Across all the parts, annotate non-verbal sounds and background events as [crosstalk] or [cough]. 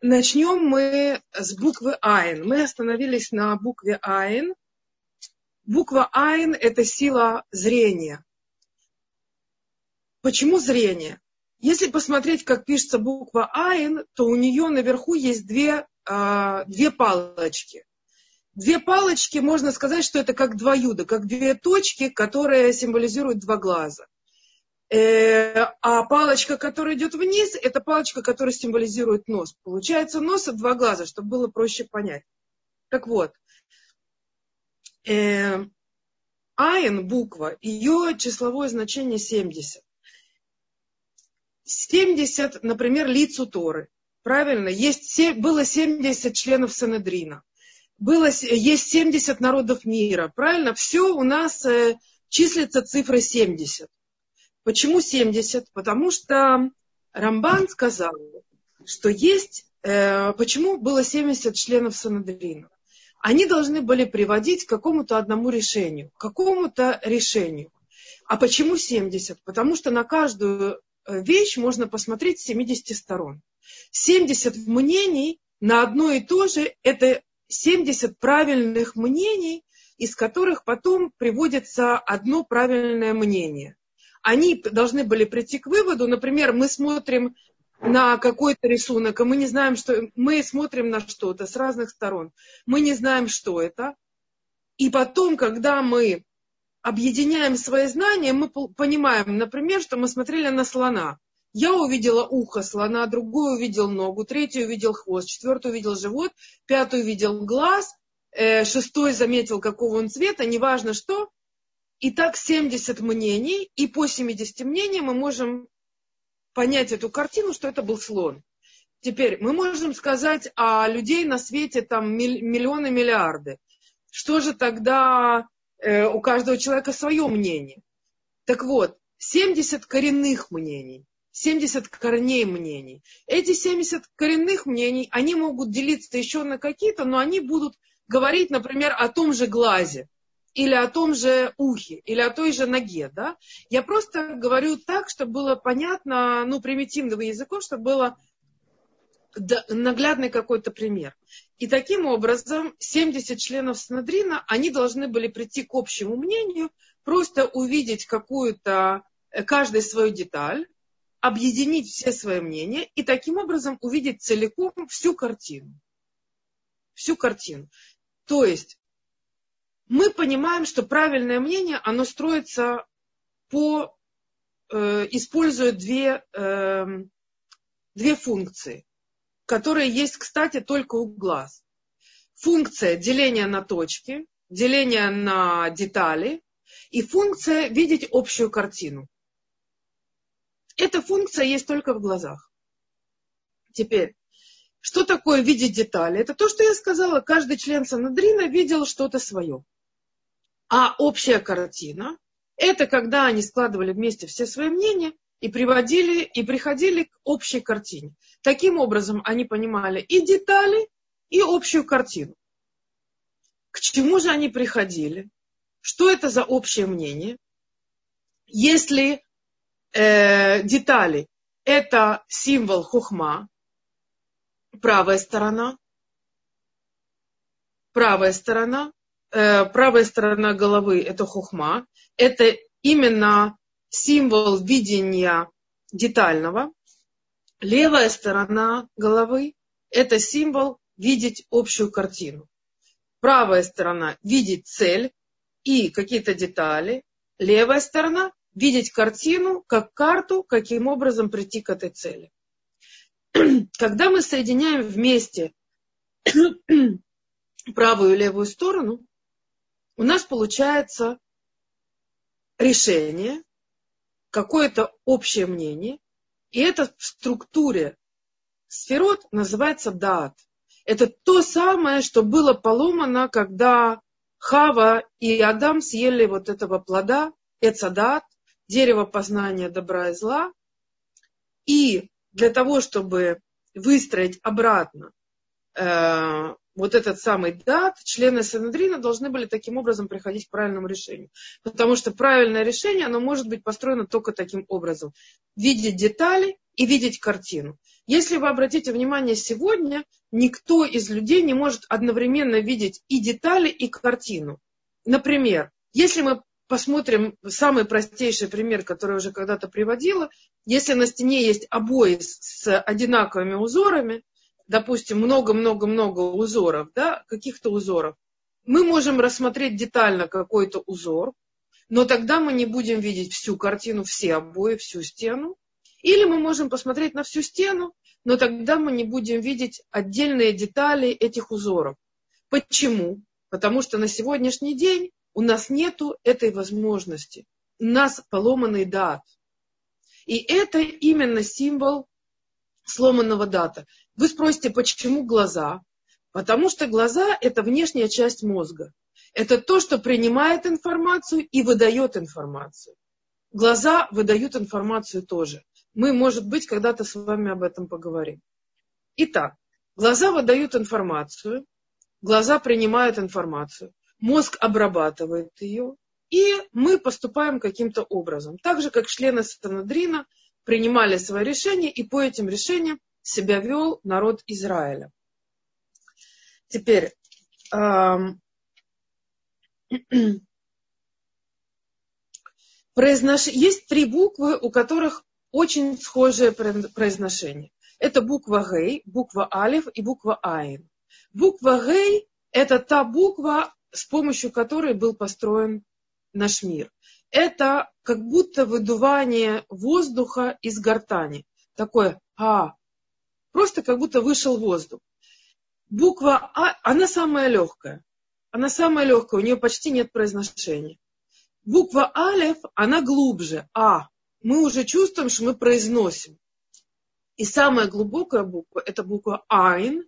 Начнем мы с буквы Айн. Мы остановились на букве Айн. Буква Айн – это сила зрения. Почему зрение? Если посмотреть, как пишется буква Айн, то у нее наверху есть две, э, две палочки. Две палочки, можно сказать, что это как два юда, как две точки, которые символизируют два глаза. Э, а палочка, которая идет вниз, это палочка, которая символизирует нос. Получается нос и два глаза, чтобы было проще понять. Так вот, э, Айн буква, ее числовое значение 70. 70, например, лицу Торы. Правильно? Есть, было 70 членов Санедрина. Было, есть 70 народов мира. Правильно? Все у нас э, числится цифра 70. Почему 70? Потому что Рамбан сказал, что есть... Э, почему было 70 членов Санедрина? Они должны были приводить к какому-то одному решению. К какому-то решению. А почему 70? Потому что на каждую Э, вещь можно посмотреть с 70 сторон. 70 мнений на одно и то же – это 70 правильных мнений, из которых потом приводится одно правильное мнение. Они должны были прийти к выводу, например, мы смотрим на какой-то рисунок, и мы не знаем, что мы смотрим на что-то с разных сторон. Мы не знаем, что это. И потом, когда мы объединяем свои знания, мы понимаем, например, что мы смотрели на слона. Я увидела ухо слона, другой увидел ногу, третий увидел хвост, четвертый увидел живот, пятый увидел глаз, э, шестой заметил, какого он цвета, неважно что. И так 70 мнений, и по 70 мнениям мы можем понять эту картину, что это был слон. Теперь мы можем сказать о людей на свете там миллионы, миллиарды. Что же тогда Э, у каждого человека свое мнение. Так вот, 70 коренных мнений, 70 корней мнений. Эти 70 коренных мнений, они могут делиться еще на какие-то, но они будут говорить, например, о том же глазе, или о том же ухе, или о той же ноге. Да? Я просто говорю так, чтобы было понятно, ну, примитивным языком, чтобы было наглядный какой-то пример. И таким образом 70 членов Снадрина, они должны были прийти к общему мнению, просто увидеть какую-то, э, каждую свою деталь, объединить все свои мнения и таким образом увидеть целиком всю картину. Всю картину. То есть мы понимаем, что правильное мнение, оно строится по, э, используя две, э, две функции которые есть, кстати, только у глаз. Функция деления на точки, деления на детали и функция видеть общую картину. Эта функция есть только в глазах. Теперь, что такое видеть детали? Это то, что я сказала, каждый член Санадрина видел что-то свое. А общая картина – это когда они складывали вместе все свои мнения и приводили, и приходили к общей картине. Таким образом, они понимали и детали, и общую картину. К чему же они приходили? Что это за общее мнение? Если э, детали – это символ хухма, правая сторона, правая сторона, э, правая сторона головы – это хухма, это именно символ видения детального. Левая сторона головы – это символ видеть общую картину. Правая сторона – видеть цель и какие-то детали. Левая сторона – видеть картину как карту, каким образом прийти к этой цели. [clears throat] Когда мы соединяем вместе [clears throat] правую и левую сторону, у нас получается решение, какое-то общее мнение, и это в структуре сферот называется дат. Это то самое, что было поломано, когда Хава и Адам съели вот этого плода, Эцадат, дерево познания добра и зла. И для того, чтобы выстроить обратно э, вот этот самый дат, члены Санедрина должны были таким образом приходить к правильному решению. Потому что правильное решение, оно может быть построено только таким образом. Видеть детали и видеть картину. Если вы обратите внимание, сегодня никто из людей не может одновременно видеть и детали, и картину. Например, если мы посмотрим самый простейший пример, который уже когда-то приводила, если на стене есть обои с одинаковыми узорами, допустим, много-много-много узоров, да, каких-то узоров, мы можем рассмотреть детально какой-то узор, но тогда мы не будем видеть всю картину, все обои, всю стену. Или мы можем посмотреть на всю стену, но тогда мы не будем видеть отдельные детали этих узоров. Почему? Потому что на сегодняшний день у нас нет этой возможности. У нас поломанный дат. И это именно символ сломанного дата. Вы спросите, почему глаза? Потому что глаза – это внешняя часть мозга. Это то, что принимает информацию и выдает информацию. Глаза выдают информацию тоже. Мы, может быть, когда-то с вами об этом поговорим. Итак, глаза выдают информацию, глаза принимают информацию, мозг обрабатывает ее, и мы поступаем каким-то образом. Так же, как члены Санадрина принимали свои решения, и по этим решениям себя вел народ Израиля. Теперь, эм, [clears throat] произнош... есть три буквы, у которых очень схожее произношение. Это буква Гей, буква Алиф и буква Айн. Буква Гей – это та буква, с помощью которой был построен наш мир. Это как будто выдувание воздуха из гортани. Такое «а», Просто как будто вышел воздух. Буква А, она самая легкая. Она самая легкая, у нее почти нет произношения. Буква Алев, она глубже. А. Мы уже чувствуем, что мы произносим. И самая глубокая буква – это буква Айн.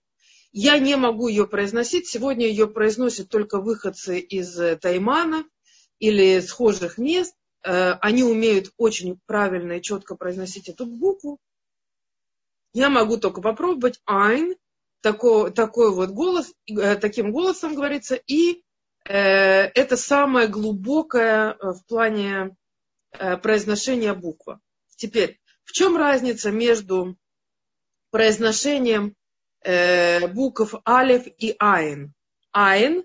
Я не могу ее произносить. Сегодня ее произносят только выходцы из Таймана или схожих мест. Э, они умеют очень правильно и четко произносить эту букву. Я могу только попробовать ein, такой, такой вот голос, э, таким голосом говорится, и э, это самое глубокое в плане произношения буква. Теперь, в чем разница между произношением букв алиф и айн? Айн,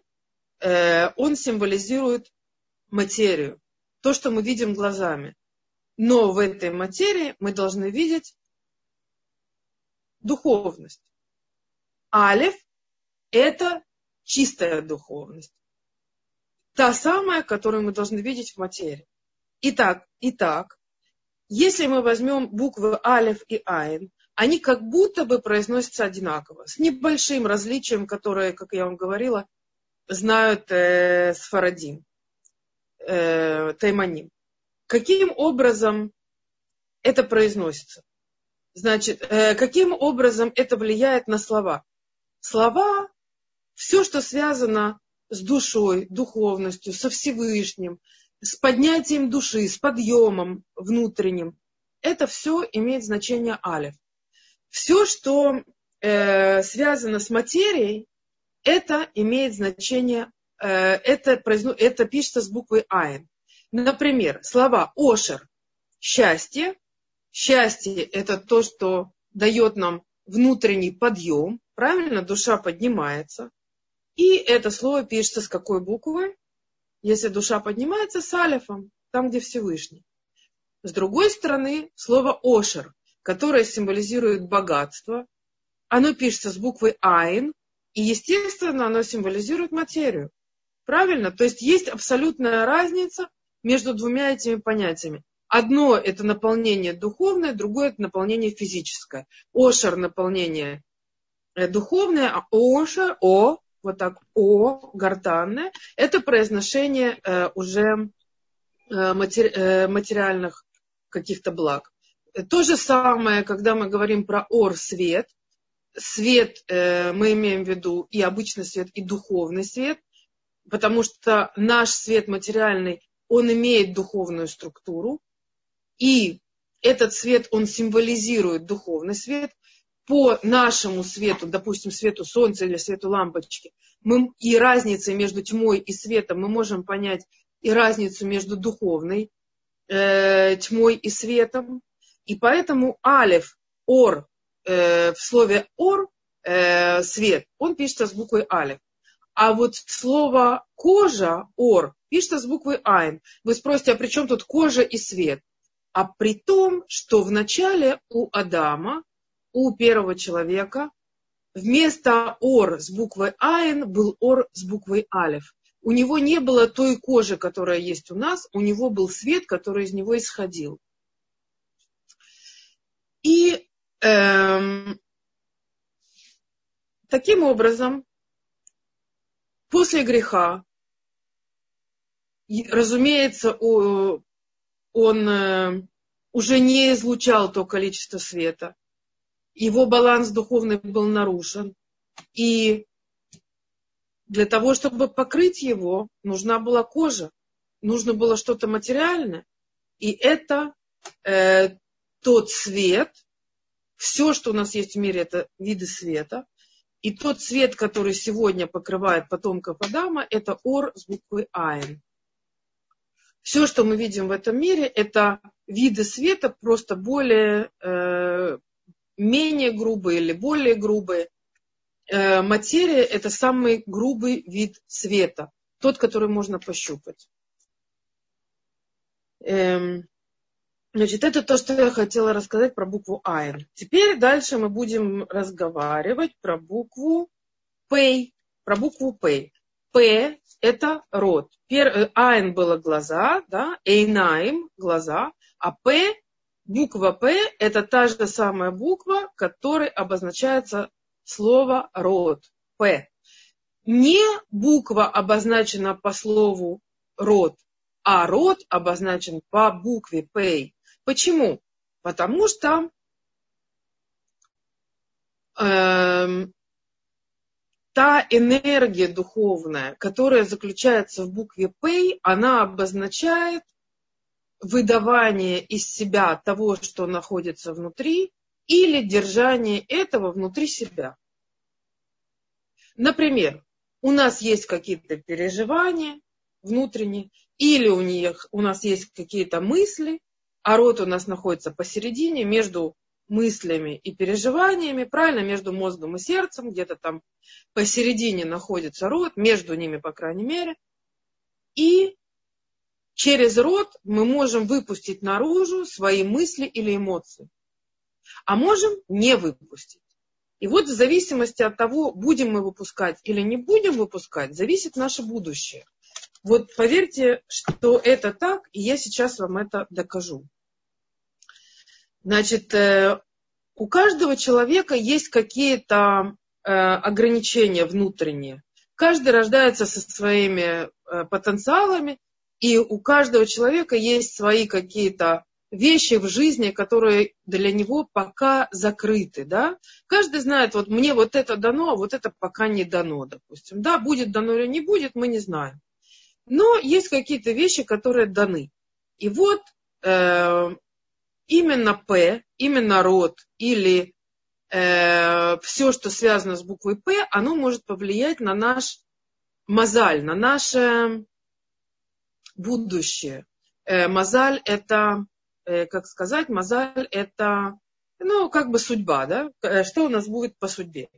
он символизирует материю, то, что мы видим глазами. Но в этой материи мы должны видеть духовность. Алиф – это чистая духовность. Та самая, которую мы должны видеть в материи. Итак, итак, если мы возьмем буквы Алиф и Айн, они как будто бы произносятся одинаково, с небольшим различием, которое, как я вам говорила, знают э, сфарадим, э, тайманим. Каким образом это произносится? Значит, э, каким образом это влияет на слова? Слова, все, что связано с душой, духовностью, со Всевышним, с поднятием души, с подъемом внутренним, это все имеет значение алиф. Все, что э, связано с материей, это имеет значение, э, это, это пишется с буквой айн. Например, слова ошер – счастье, Счастье – это то, что дает нам внутренний подъем. Правильно? Душа поднимается. И это слово пишется с какой буквой? Если душа поднимается, с алифом, там, где Всевышний. С другой стороны, слово ошер, которое символизирует богатство, оно пишется с буквой айн, и, естественно, оно символизирует материю. Правильно? То есть есть абсолютная разница между двумя этими понятиями. Одно это наполнение духовное, другое это наполнение физическое. Ошер наполнение э, духовное, а ошер, о, вот так, о, гортанное, это произношение э, уже э, э, материальных каких-то благ. То же самое, когда мы говорим про ор, свет. Свет э, мы имеем в виду и обычный свет, и духовный свет, потому что наш свет материальный, он имеет духовную структуру, и этот свет, он символизирует духовный свет. по нашему свету, допустим, свету солнца или свету лампочки, мы, и разницы между тьмой и светом мы можем понять и разницу между духовной э, тьмой и светом. И поэтому алев, ор, э, в слове ор, э, свет, он пишется с буквой алев. А вот слово кожа, ор, пишется с буквой айн. Вы спросите, а при чем тут кожа и свет? А при том, что в начале у Адама, у первого человека, вместо ор с буквой айн был ор с буквой алев. У него не было той кожи, которая есть у нас, у него был свет, который из него исходил. И эм, таким образом После греха, разумеется, он э, уже не излучал то количество света. Его баланс духовный был нарушен. И для того, чтобы покрыть его, нужна была кожа, нужно было что-то материальное. И это э, тот свет, все, что у нас есть в мире, это виды света, и тот цвет, который сегодня покрывает потомков Адама, это ор с буквой Айн. Все, что мы видим в этом мире, это виды света, просто более, э, менее грубые или более грубые. Э, материя – это самый грубый вид света, тот, который можно пощупать. Эм, Значит, это то, что я хотела рассказать про букву Айн. Теперь дальше мы будем разговаривать про букву П. Про букву П. П – это рот. Э, Айн было глаза, да, Эйнаим – глаза, а П, буква П – это та же самая буква, которой обозначается слово рот. П. Не буква обозначена по слову рот, а рот обозначен по букве П. Почему? Потому что э, та энергия духовная, которая заключается в букве П, она обозначает выдавание из себя того, что находится внутри, или держание этого внутри себя. Например, у нас есть какие-то переживания внутренние, или у, них, у нас есть какие-то мысли, а рот у нас находится посередине между мыслями и переживаниями, правильно, между мозгом и сердцем, где-то там посередине находится рот, между ними, по крайней мере. И через рот мы можем выпустить наружу свои мысли или эмоции. А можем не выпустить. И вот в зависимости от того, будем мы выпускать или не будем выпускать, зависит наше будущее. Вот поверьте, что это так, и я сейчас вам это докажу. Значит, э, у каждого человека есть какие-то э, ограничения внутренние. Каждый рождается со своими э, потенциалами, и у каждого человека есть свои какие-то вещи в жизни, которые для него пока закрыты, да. Каждый знает, вот мне вот это дано, а вот это пока не дано, допустим. Да, будет дано или не будет, мы не знаем. Но есть какие-то вещи, которые даны. И вот э, именно П, именно род или э, все, что связано с буквой П, оно может повлиять на наш מזל, на наше будущее. Э, מזל это, э, как сказать, מזל это, ну, как бы судьба, да? Э, что у нас будет по судьбе?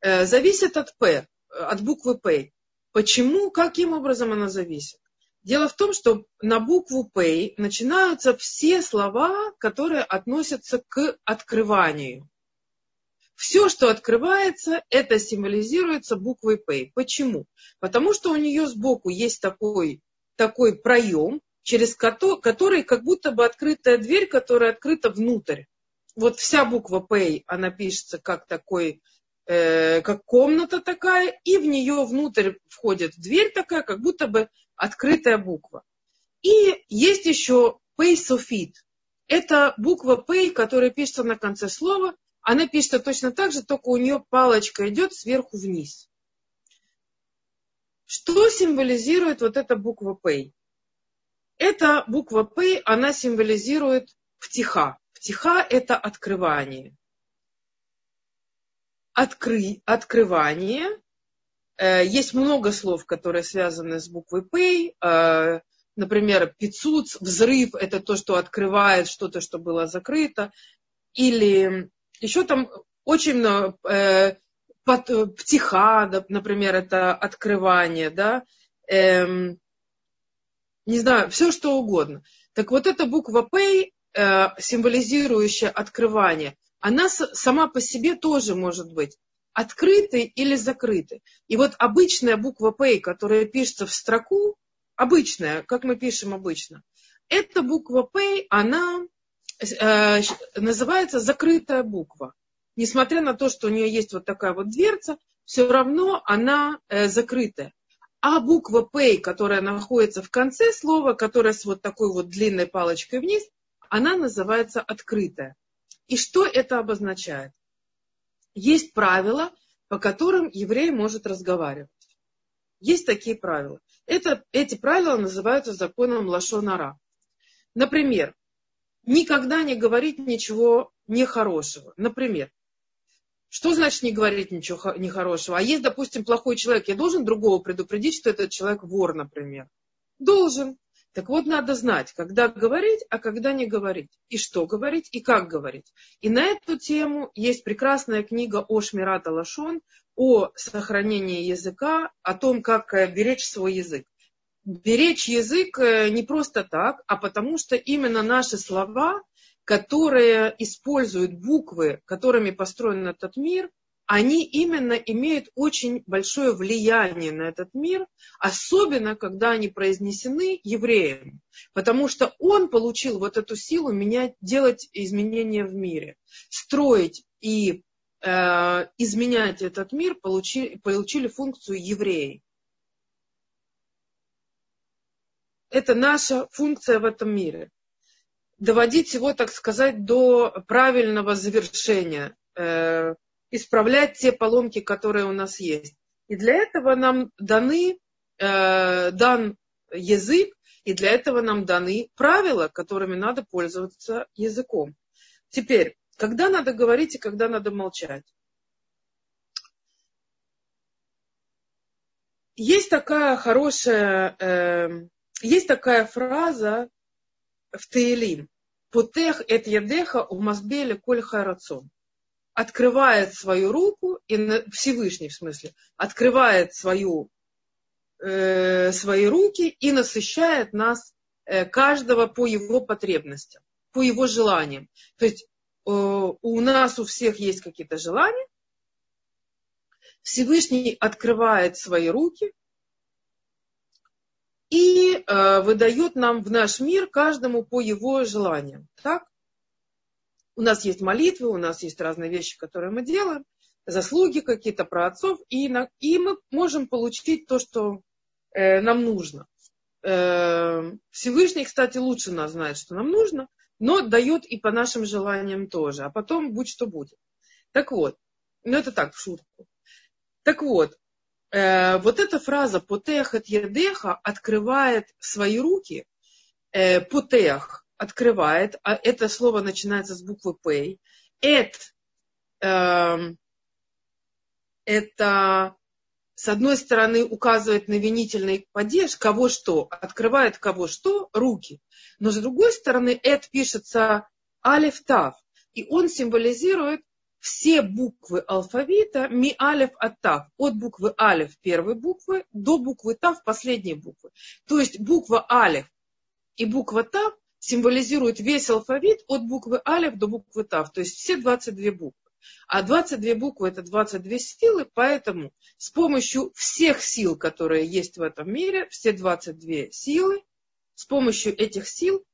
Э, зависит от П, от буквы П. Почему, каким образом она зависит? Дело в том, что на букву П начинаются все слова, которые относятся к открыванию. Все, что открывается, это символизируется буквой П. Почему? Потому что у нее сбоку есть такой, такой проем, через который, который как будто бы открытая дверь, которая открыта внутрь. Вот вся буква П, она пишется как такой э, как комната такая, и в нее внутрь входит дверь такая, как будто бы открытая буква. И есть еще pay sofit. Это буква П, которая пишется на конце слова. Она пишется точно так же, только у нее палочка идет сверху вниз. Что символизирует вот эта буква П? Эта буква П, она символизирует פתיחה. פתיחה – это открывание. Откры, открывание. Э, есть много слов, которые связаны с буквой П. Э, например, пицуц, взрыв – это то, что открывает что-то, что было закрыто. Или еще там очень много, э, птиха, например, это открывание, да, эм, не знаю, все что угодно. Так вот эта буква П, э, символизирующая открывание, она сама по себе тоже может быть открытой или закрытой. И вот обычная буква П, которая пишется в строку, обычная, как мы пишем обычно, эта буква П, она э, называется закрытая буква. Несмотря на то, что у нее есть вот такая вот дверца, все равно она э, закрытая. А буква П, которая находится в конце слова, которая с вот такой вот длинной палочкой вниз, она называется открытая. И что это обозначает? Есть правила, по которым еврей может разговаривать. Есть такие правила. Это, эти правила называются законом Лашонара. Например, никогда не говорить ничего нехорошего. Например, что значит не говорить ничего нехорошего? А есть, допустим, плохой человек, я должен другого предупредить, что этот человек вор, например? Должен. Так вот, надо знать, когда говорить, а когда не говорить. И что говорить, и как говорить. И на эту тему есть прекрасная книга о Шмирата Лашон, о сохранении языка, о том, как э, беречь свой язык. Беречь язык э, не просто так, а потому что именно наши слова которые используют буквы, которыми построен этот мир, они именно имеют очень большое влияние на этот мир, особенно когда они произнесены евреем, потому что он получил вот эту силу менять, делать изменения в мире, строить и э, изменять этот мир, получили, получили функцию евреи. Это наша функция в этом мире. Доводить его, так сказать, до правильного завершения, э, исправлять те поломки, которые у нас есть. И для этого нам даны, э, дан язык, и для этого нам даны правила, которыми надо пользоваться языком. Теперь, когда надо говорить и когда надо молчать? Есть такая хорошая, э, есть такая фраза в Таилим. Путех эт ядеха у мазбеле коль харацон. Открывает свою руку, и Всевышний в смысле, открывает свою, э, свои руки и насыщает нас, э, каждого по его потребностям, по его желаниям. То есть э, у нас у всех есть какие-то желания, Всевышний открывает свои руки и э, выдает нам в наш мир каждому по его желаниям. Так? У нас есть молитвы, у нас есть разные вещи, которые мы делаем, заслуги какие-то про отцов, и, на, и мы можем получить то, что э, нам нужно. Э, Всевышний, кстати, лучше нас знает, что нам нужно, но дает и по нашим желаниям тоже, а потом будь что будет. Так вот, ну это так, в шутку. Так вот, э, вот эта фраза «потех от едеха» открывает свои руки, э, «потех» открывает, а это слово начинается с буквы «п», «эт» э, это с одной стороны указывает на винительный падеж, кого что, открывает кого что, руки. Но с другой стороны, эт пишется алиф тав, и он символизирует все буквы алфавита ми алиф от тав. От буквы алиф первой буквы до буквы тав последней буквы. То есть буква алиф и буква тав символизируют весь алфавит от буквы алиф до буквы тав. То есть все 22 буквы. А 22 буквы это 22 силы, поэтому с помощью всех сил, которые есть в этом мире, все 22 силы, с помощью этих сил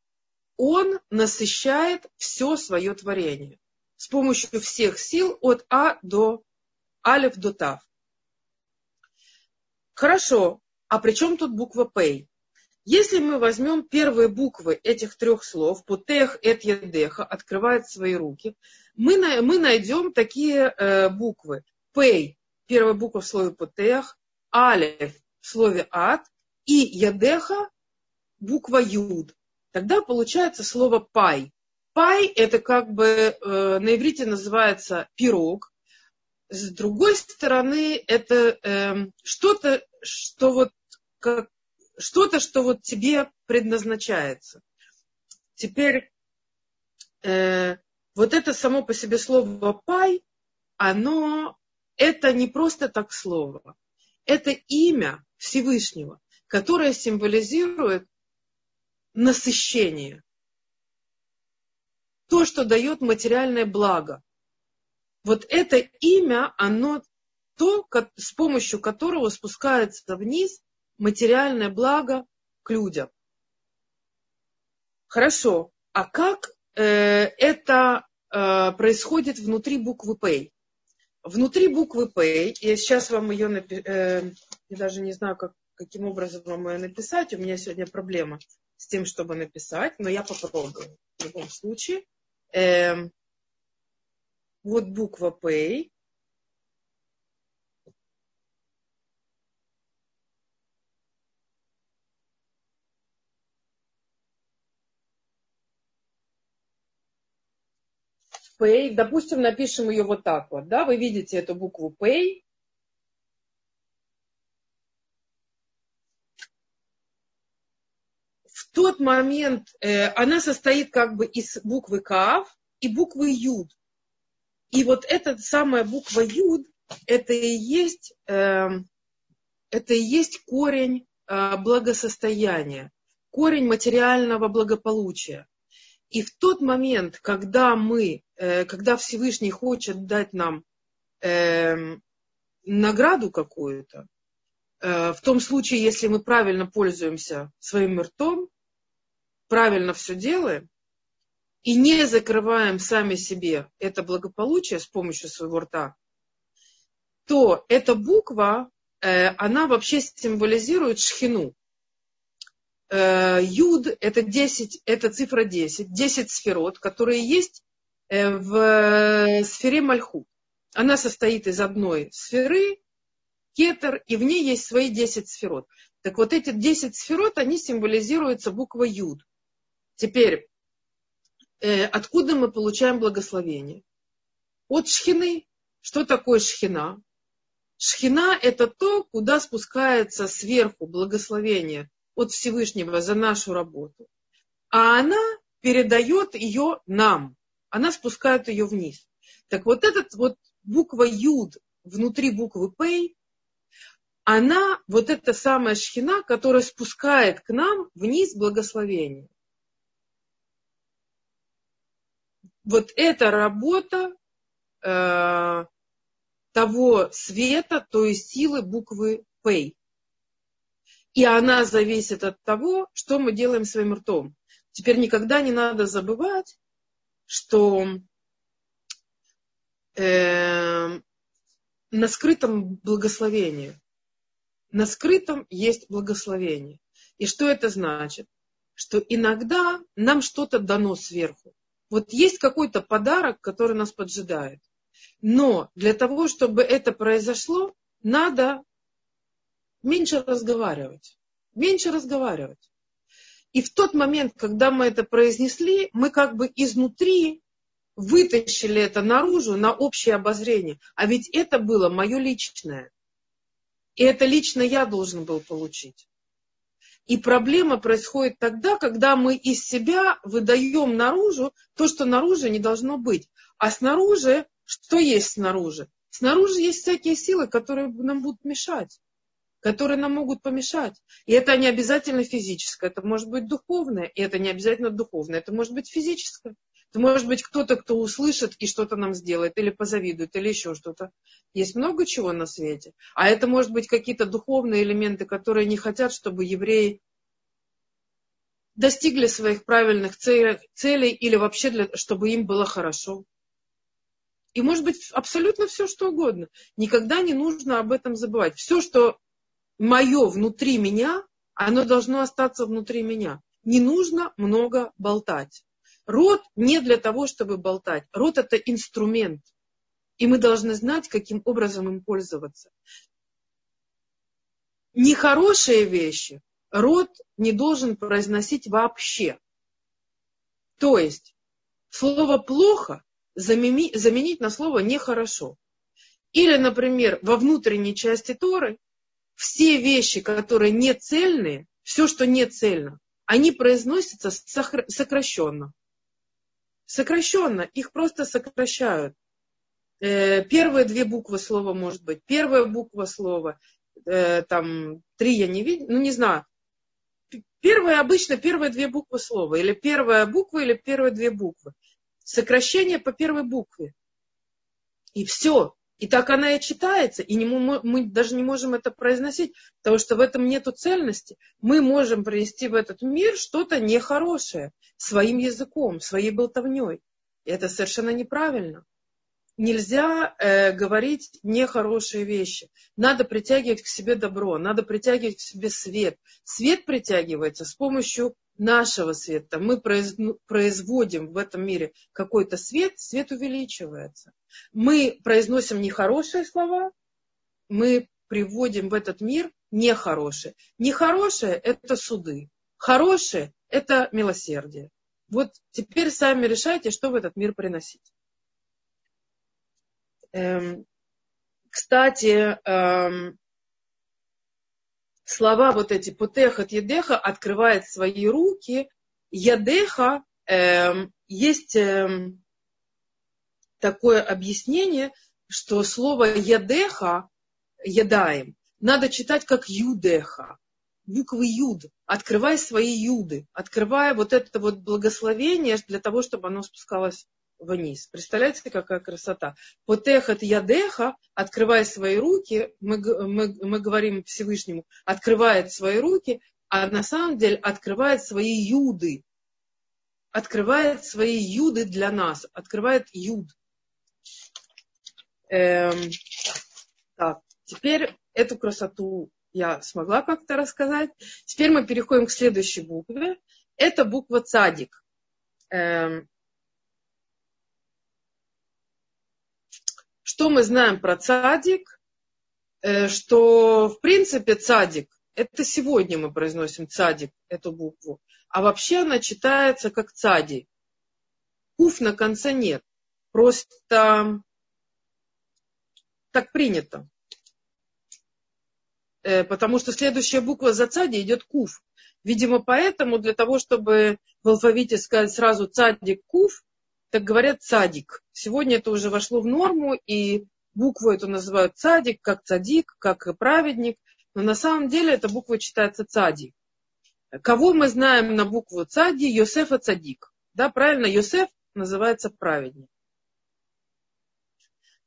он насыщает все свое творение с помощью всех сил от А до Алев до Тав. Хорошо, а при чем тут буква П? Если мы возьмем первые буквы этих трех слов, Путех, Эт, Ядеха, открывает свои руки, мы, мы найдем такие э, буквы. П, первая буква в слове Путех, Алев в слове Ад и Ядеха, буква Юд. Тогда получается слово Пай. Пай – это как бы э, на иврите называется пирог. с другой стороны, это э, что-то, что вот как что-то, что вот тебе предназначается. Теперь э, вот это само по себе слово пай, оно это не просто так слово, это имя Всевышнего, которое символизирует насыщение. То, что дает материальное благо. Вот это имя, оно то, с помощью которого спускается вниз материальное благо к людям. Хорошо. А как э, это э, происходит внутри буквы П? Внутри буквы П, я сейчас вам ее напишу, э, я даже не знаю, как, каким образом вам ее написать, у меня сегодня проблема с тем, чтобы написать, но я попробую в любом случае. Э, вот буква П, pay, допустим, напишем ее вот так вот, да, вы видите эту букву pay, в тот момент э, она состоит как бы из буквы Кав и буквы Юд. И вот эта самая буква Юд, это и есть, э, это и есть корень э, благосостояния, корень материального благополучия. И в тот момент, когда мы, э, когда Всевышний хочет дать нам э, награду какую-то, э, в том случае, если мы правильно пользуемся своим ртом, правильно все делаем, и не закрываем сами себе это благополучие с помощью своего рта, то эта буква, э, она вообще символизирует шхину. Э, юд это 10, это цифра 10, 10 сферот, которые есть э, в сфере Мальху. Она состоит из одной сферы, кетер, и в ней есть свои 10 сферот. Так вот эти 10 сферот, они символизируются буквой Юд. Теперь, э, откуда мы получаем благословение? От шхины. Что такое шхина? Шхина – это то, куда спускается сверху благословение от Всевышнего за нашу работу, а она передает ее нам. Она спускает ее вниз. Так вот этот вот буква Юд внутри буквы Пей, она вот эта самая шхина, которая спускает к нам вниз благословение. Вот эта работа э, того света, той силы буквы Пей и она зависит от того, что мы делаем своим ртом. Теперь никогда не надо забывать, что э, на скрытом благословении, на скрытом есть благословение. И что это значит? Что иногда нам что-то дано сверху. Вот есть какой-то подарок, который нас поджидает. Но для того, чтобы это произошло, надо меньше разговаривать. Меньше разговаривать. И в тот момент, когда мы это произнесли, мы как бы изнутри вытащили это наружу на общее обозрение. А ведь это было мое личное. И это лично я должен был получить. И проблема происходит тогда, когда мы из себя выдаем наружу то, что наружу не должно быть. А снаружи, что есть снаружи? Снаружи есть всякие силы, которые нам будут мешать которые нам могут помешать. И это не обязательно физическое, это может быть духовное, и это не обязательно духовное, это может быть физическое. Это может быть кто-то, кто услышит и что-то нам сделает, или позавидует, или еще что-то. Есть много чего на свете. А это может быть какие-то духовные элементы, которые не хотят, чтобы евреи достигли своих правильных целей или вообще, для, чтобы им было хорошо. И может быть абсолютно все, что угодно. Никогда не нужно об этом забывать. Все, что мое внутри меня, оно должно остаться внутри меня. Не нужно много болтать. Рот не для того, чтобы болтать. Рот это инструмент. И мы должны знать, каким образом им пользоваться. Нехорошие вещи рот не должен произносить вообще. То есть слово плохо заменить на слово нехорошо. Или, например, во внутренней части Торы все вещи, которые не цельные, все, что не цельно, они произносятся сокращенно. Сокращенно, их просто сокращают. Э, первые две буквы слова, может быть, первая буква слова, э, там три я не видел, ну не знаю. Первые обычно первые две буквы слова, или первая буква, или первые две буквы. Сокращение по первой букве. И все. И так она и читается, и не, мы, мы даже не можем это произносить, потому что в этом нет цельности. Мы можем принести в этот мир что-то нехорошее своим языком, своей болтовней. И это совершенно неправильно. Нельзя э, говорить нехорошие вещи. Надо притягивать к себе добро, надо притягивать к себе свет. Свет притягивается с помощью нашего света. Мы производим в этом мире какой-то свет, свет увеличивается. Мы произносим нехорошие слова, мы приводим в этот мир нехорошие. Нехорошее – это суды. Хорошее – это милосердие. Вот теперь сами решайте, что в этот мир приносить. Эм, кстати, эм, слова вот эти путеха едеха открывает свои руки. Ядеха э, есть э, такое объяснение, что слово ядеха, ядаем, надо читать как юдеха, буквы юд. Открывай свои юды, открывая вот это вот благословение для того, чтобы оно спускалось вниз. Представляете, какая красота? Потехат ядеха, открывай свои руки, мы, мы, мы говорим Всевышнему, открывает свои руки, а на самом деле открывает свои юды. Открывает свои юды для нас, открывает юд. Эм, так, теперь эту красоту я смогла как-то рассказать. Теперь мы переходим к следующей букве. Это буква цадик. Эм, Что мы знаем про цадик? Э, что, в принципе, цадик, это сегодня мы произносим цадик, эту букву, а вообще она читается как цади. Куф на конце нет. Просто так принято. Э, потому что следующая буква за цади идет куф. Видимо, поэтому для того, чтобы в алфавите сказать сразу цадик куф, так говорят цадик. Сегодня это уже вошло в норму, и букву эту называют цадик, как цадик, как праведник. Но на самом деле эта буква читается цадик. Кого мы знаем на букву цади? Йосефа цадик. Да, правильно, Йосеф называется праведник.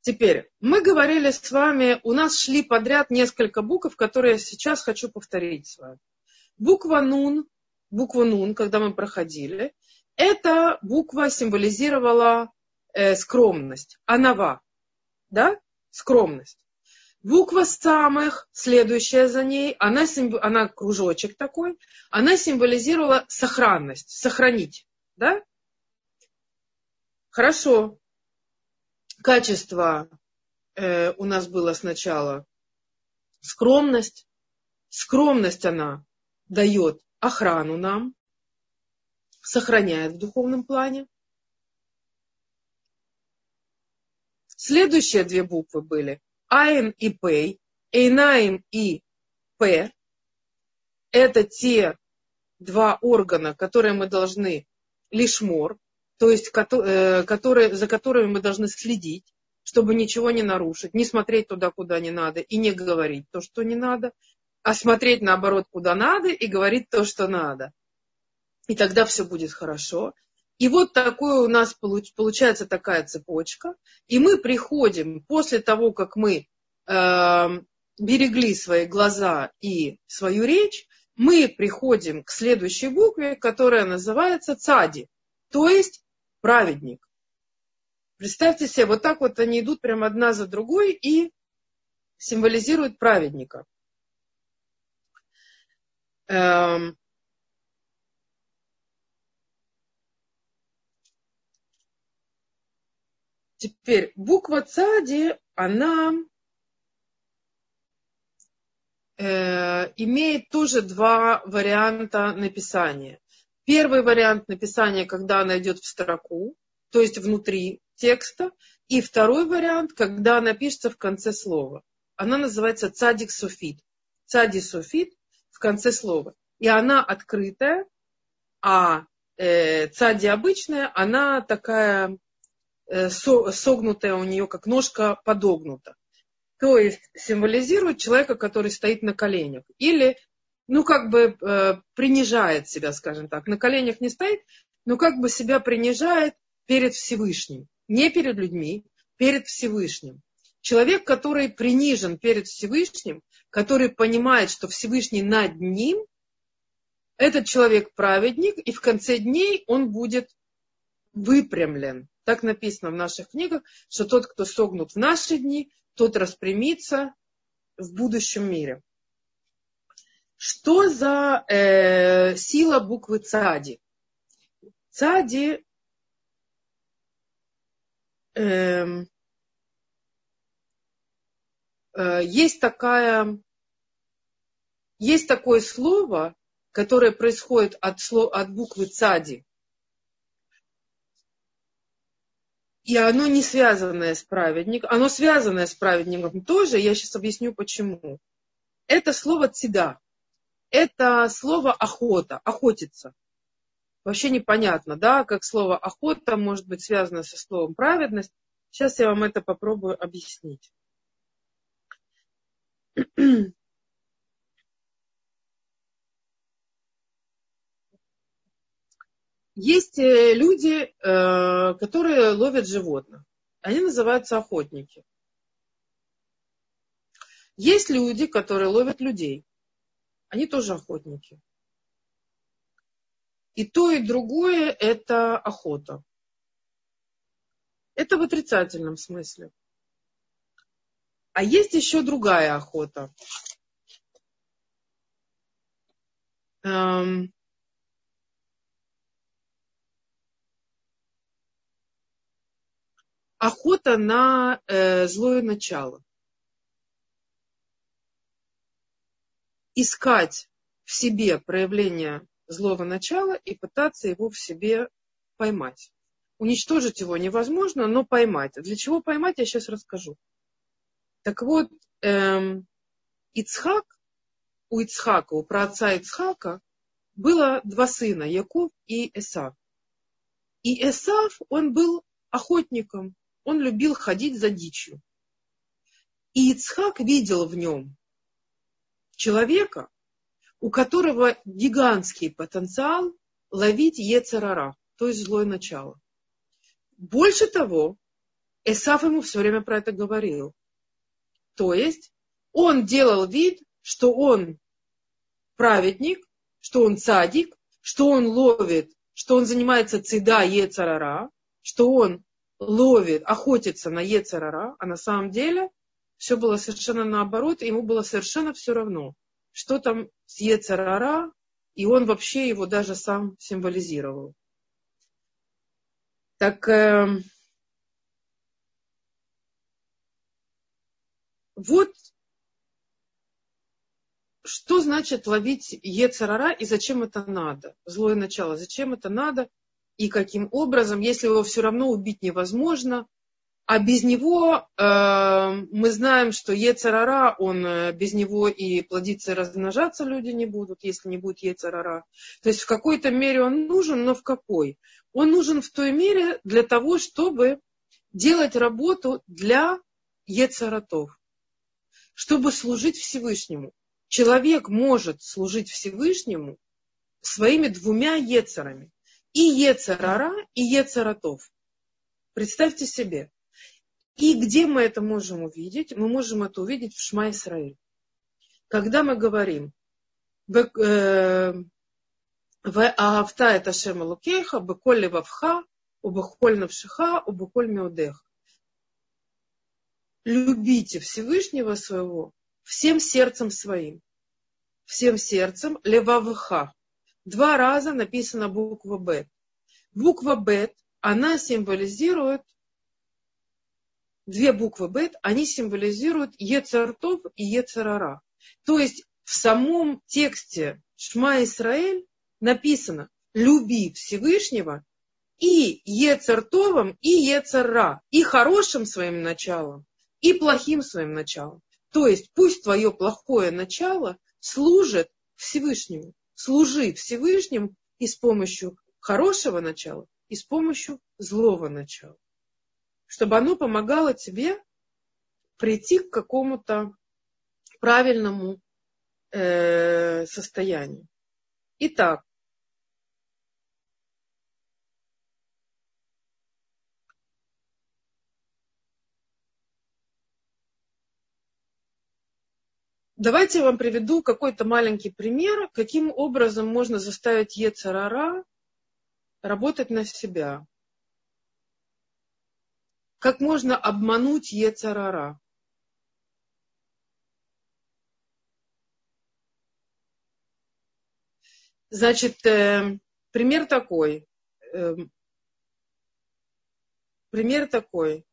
Теперь, мы говорили с вами, у нас шли подряд несколько букв, которые я сейчас хочу повторить с вами. Буква Нун, буква Нун, когда мы проходили, эта буква символизировала э, скромность, анава, да, скромность. Буква самых, следующая за ней, она, она кружочек такой, она символизировала сохранность, сохранить, да? Хорошо. Качество э, у нас было сначала скромность. Скромность она дает охрану нам, сохраняет в духовном плане. Следующие две буквы были Айн и Пей, Эйнаим и П. Это те два органа, которые мы должны лишмор, то есть э, которые, за которыми мы должны следить, чтобы ничего не нарушить, не смотреть туда, куда не надо, и не говорить то, что не надо, а смотреть наоборот, куда надо, и говорить то, что надо и тогда все будет хорошо. И вот такое у нас получается такая цепочка. И мы приходим после того, как мы э, берегли свои глаза и свою речь, мы приходим к следующей букве, которая называется цади, то есть праведник. Представьте себе, вот так вот они идут прямо одна за другой и символизируют праведника. Эм, Теперь буква цади, она э, имеет тоже два варианта написания. Первый вариант написания, когда она идет в строку, то есть внутри текста. И второй вариант, когда она пишется в конце слова. Она называется цадик суфит. Цади суфит в конце слова. И она открытая, а э, цади обычная, она такая согнутая у нее, как ножка подогнута. То есть символизирует человека, который стоит на коленях. Или, ну, как бы э, принижает себя, скажем так. На коленях не стоит, но как бы себя принижает перед Всевышним. Не перед людьми, перед Всевышним. Человек, который принижен перед Всевышним, который понимает, что Всевышний над ним, этот человек праведник, и в конце дней он будет выпрямлен. Так написано в наших книгах, что тот, кто согнут в наши дни, тот распрямится в будущем мире. Что за э, сила буквы ЦАДИ? ЦАДИ э, э, есть такая, есть такое слово, которое происходит от, слов, от буквы ЦАДИ. И оно не связанное с праведником, оно связанное с праведником тоже, я сейчас объясню почему. Это слово цида, это слово охота, охотиться. Вообще непонятно, да, как слово охота может быть связано со словом праведность. Сейчас я вам это попробую объяснить. [clears throat] Есть э, люди, э, которые ловят животных. Они называются охотники. Есть люди, которые ловят людей. Они тоже охотники. И то, и другое – это охота. Это в отрицательном смысле. А есть еще другая охота. Эм, охота на э, злое начало. Искать в себе проявление злого начала и пытаться его в себе поймать. Уничтожить его невозможно, но поймать. Для чего поймать, я сейчас расскажу. Так вот, эм, Ицхак, у Ицхака, у праотца Ицхака было два сына, Яков и Эсав. И Эсав, он был охотником, он любил ходить за дичью. И Ицхак видел в нем человека, у которого гигантский потенциал ловить Ецерара, то есть злое начало. Больше того, Эсаф ему все время про это говорил. То есть он делал вид, что он праведник, что он цадик, что он ловит, что он занимается цида Ецарара, что он ловит, охотится на Ецарара, а на самом деле все было совершенно наоборот, ему было совершенно все равно, что там с Ецарара, и он вообще его даже сам символизировал. Так э, вот что значит ловить Ецарара и зачем это надо? Злое начало. Зачем это надо? И каким образом, если его все равно убить невозможно, а без него э, мы знаем, что Ецарара, он э, без него и плодиться и размножаться люди не будут, если не будет Ецарара. То есть в какой-то мере он нужен, но в какой? Он нужен в той мере для того, чтобы делать работу для Ецаратов, чтобы служить Всевышнему. Человек может служить Всевышнему своими двумя Ецарами и Ецарара, и Ецаратов. Представьте себе. И где мы это можем увидеть? Мы можем это увидеть в Шма Исраиль. Когда мы говорим э, в Аавта это Шема Лукеха, Беколь Левавха, Убахоль Навшиха, Убахоль Меудех. Любите Всевышнего своего всем сердцем своим. Всем сердцем Левавха. Два раза написана буква Б. Буква Б, она символизирует, две буквы Б, они символизируют Ецартов и Ецарара. То есть в самом тексте Шма Исраэль написано «люби Всевышнего» и Ецертовым, и Ецерра, и хорошим своим началом, и плохим своим началом. То есть пусть твое плохое начало служит Всевышнему. Служи Всевышнему и с помощью хорошего начала, и с помощью злого начала. Чтобы оно помогало тебе прийти к какому-то правильному э, состоянию. Итак, Давайте я вам приведу какой-то маленький пример, каким образом можно заставить Ецарара работать на себя. Как можно обмануть Ецарара. Значит, э, пример такой. Э, пример такой.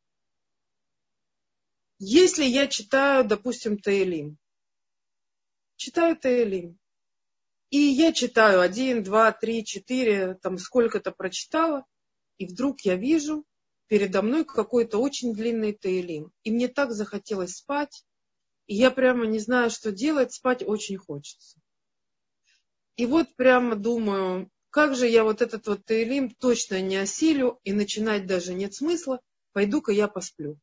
Если я читаю, допустим, Таилим, читаю Таилим. И я читаю один, два, три, четыре, там сколько-то прочитала, и вдруг я вижу передо мной какой-то очень длинный Таилим. И мне так захотелось спать, и я прямо не знаю, что делать, спать очень хочется. И вот прямо думаю, как же я вот этот вот Таилим точно не осилю, и начинать даже нет смысла, пойду-ка я посплю.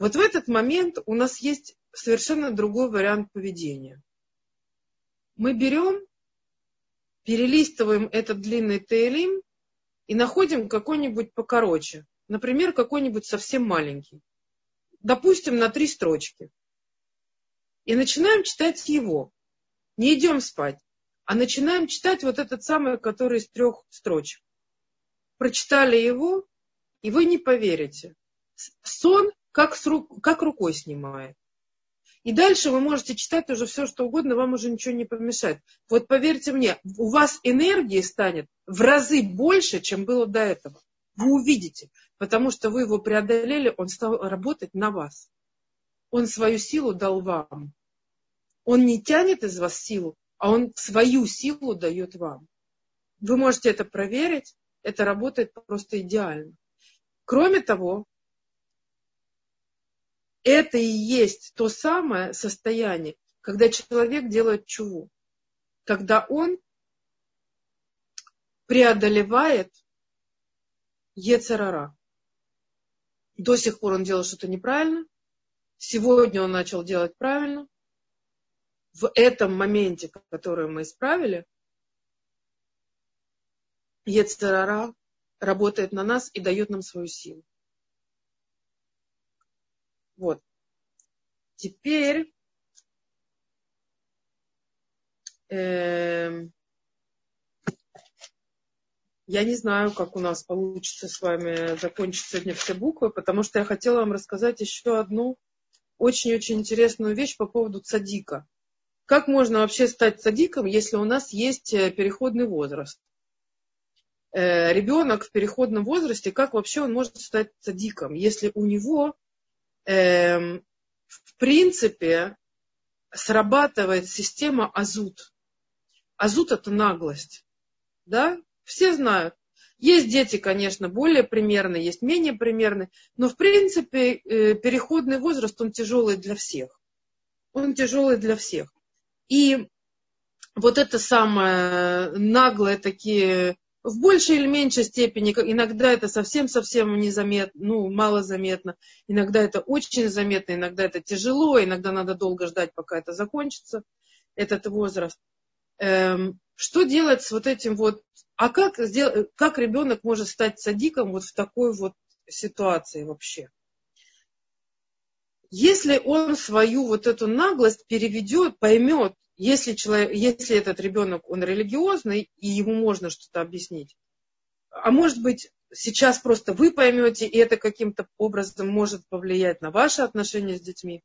Вот в этот момент у нас есть совершенно другой вариант поведения. Мы берем, перелистываем этот длинный тейлим и находим какой-нибудь покороче. Например, какой-нибудь совсем маленький. Допустим, на три строчки. И начинаем читать его. Не идем спать, а начинаем читать вот этот самый, который из трех строчек. Прочитали его, и вы не поверите. Сон как, с рук, как рукой снимает. И дальше вы можете читать уже все, что угодно, вам уже ничего не помешает. Вот поверьте мне, у вас энергии станет в разы больше, чем было до этого. Вы увидите, потому что вы его преодолели, он стал работать на вас. Он свою силу дал вам. Он не тянет из вас силу, а он свою силу дает вам. Вы можете это проверить, это работает просто идеально. Кроме того, это и есть то самое состояние, когда человек делает чуву, когда он преодолевает Ецерара. До сих пор он делал что-то неправильно, сегодня он начал делать правильно. В этом моменте, который мы исправили, Ецерара работает на нас и дает нам свою силу. Вот. Теперь э, я не знаю, как у нас получится с вами закончить сегодня все буквы, потому что я хотела вам рассказать еще одну очень-очень интересную вещь по поводу цадика. Как можно вообще стать цадиком, если у нас есть э, переходный возраст? Э, ребенок в переходном возрасте, как вообще он может стать цадиком, если у него Эм, в принципе, срабатывает система азут. Азут это наглость. Да? Все знают. Есть дети, конечно, более примерные, есть менее примерные, но в принципе э, переходный возраст, он тяжелый для всех. Он тяжелый для всех. И вот это самое наглое такие в большей или меньшей степени, иногда это совсем-совсем незаметно, ну, мало заметно, иногда это очень заметно, иногда это тяжело, иногда надо долго ждать, пока это закончится, этот возраст. Эм, что делать с вот этим вот, а как, сделать, как ребенок может стать садиком вот в такой вот ситуации вообще? Если он свою вот эту наглость переведет, поймет, если, человек, если этот ребенок, он религиозный, и ему можно что-то объяснить, а может быть, сейчас просто вы поймете, и это каким-то образом может повлиять на ваши отношения с детьми.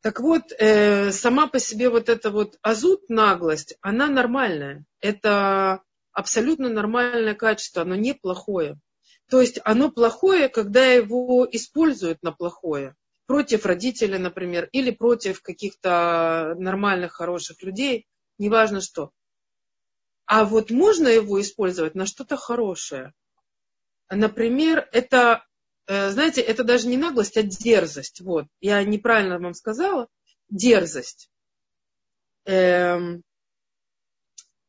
Так вот, э, сама по себе вот эта вот азут, наглость, она нормальная. Это абсолютно нормальное качество, оно не плохое. То есть оно плохое, когда его используют на плохое против родителей, например, или против каких-то нормальных, хороших людей, неважно что. А вот можно его использовать на что-то хорошее. Например, это, э, знаете, это даже не наглость, а дерзость. Вот, я неправильно вам сказала. Дерзость. Эм,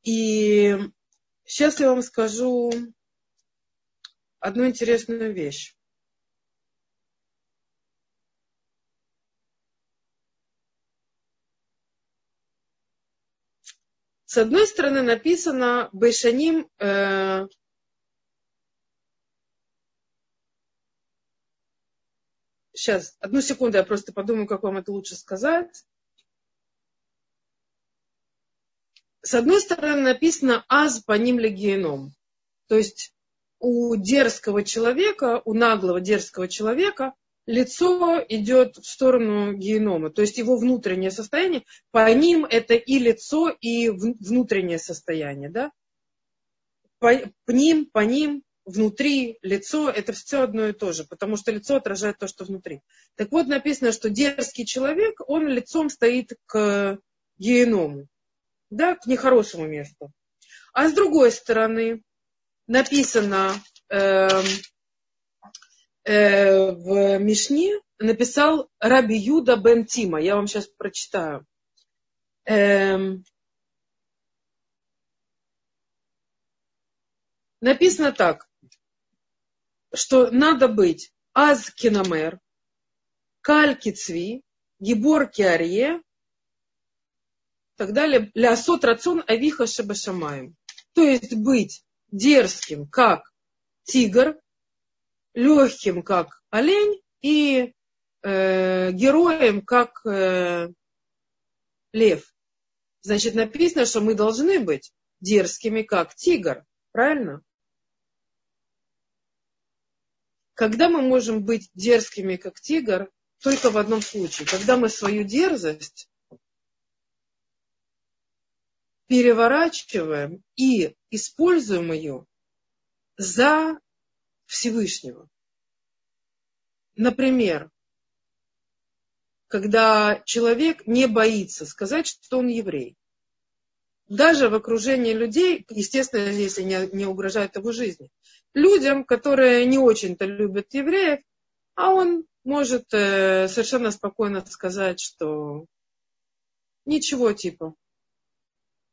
и сейчас я вам скажу одну интересную вещь. С одной стороны написано Бешаним э, Сейчас, одну секунду, я просто подумаю, как вам это лучше сказать. С одной стороны написано «аз по ним легионом». То есть у дерзкого человека, у наглого дерзкого человека лицо идет в сторону генома, то есть его внутреннее состояние, по ним это и лицо, и внутреннее состояние, да? По, по ним, по ним, внутри, лицо, это все одно и то же, потому что лицо отражает то, что внутри. Так вот, написано, что дерзкий человек, он лицом стоит к геному, да, к нехорошему месту. А с другой стороны, написано, э, Э, в Мишне написал Раби Юда бен Тима. Я вам сейчас прочитаю. Эм, написано так, что надо быть аз киномер, каль кицви, гибор киарье, и так далее, лясот рацион авиха шабашамаем. То есть быть дерзким, как тигр, легким, как олень, и э, героем, как э, лев. Значит, написано, что мы должны быть дерзкими, как тигр. Правильно? Когда мы можем быть дерзкими, как тигр, только в одном случае. Когда мы свою дерзость переворачиваем и используем ее за Всевышнего. Например, когда человек не боится сказать, что он еврей. Даже в окружении людей, естественно, если не, не угрожает его жизни, людям, которые не очень-то любят евреев, а он может э, совершенно спокойно сказать, что ничего типа,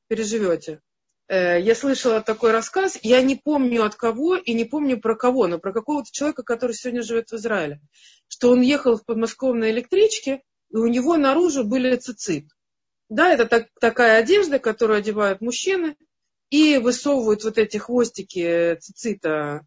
переживете. Э, я слышала такой рассказ, я не помню от кого и не помню про кого, но про какого-то человека, который сегодня живет в Израиле, что он ехал в подмосковной электричке, и у него наружу были цицит. Да, это так, такая одежда, которую одевают мужчины, и высовывают вот эти хвостики цицита,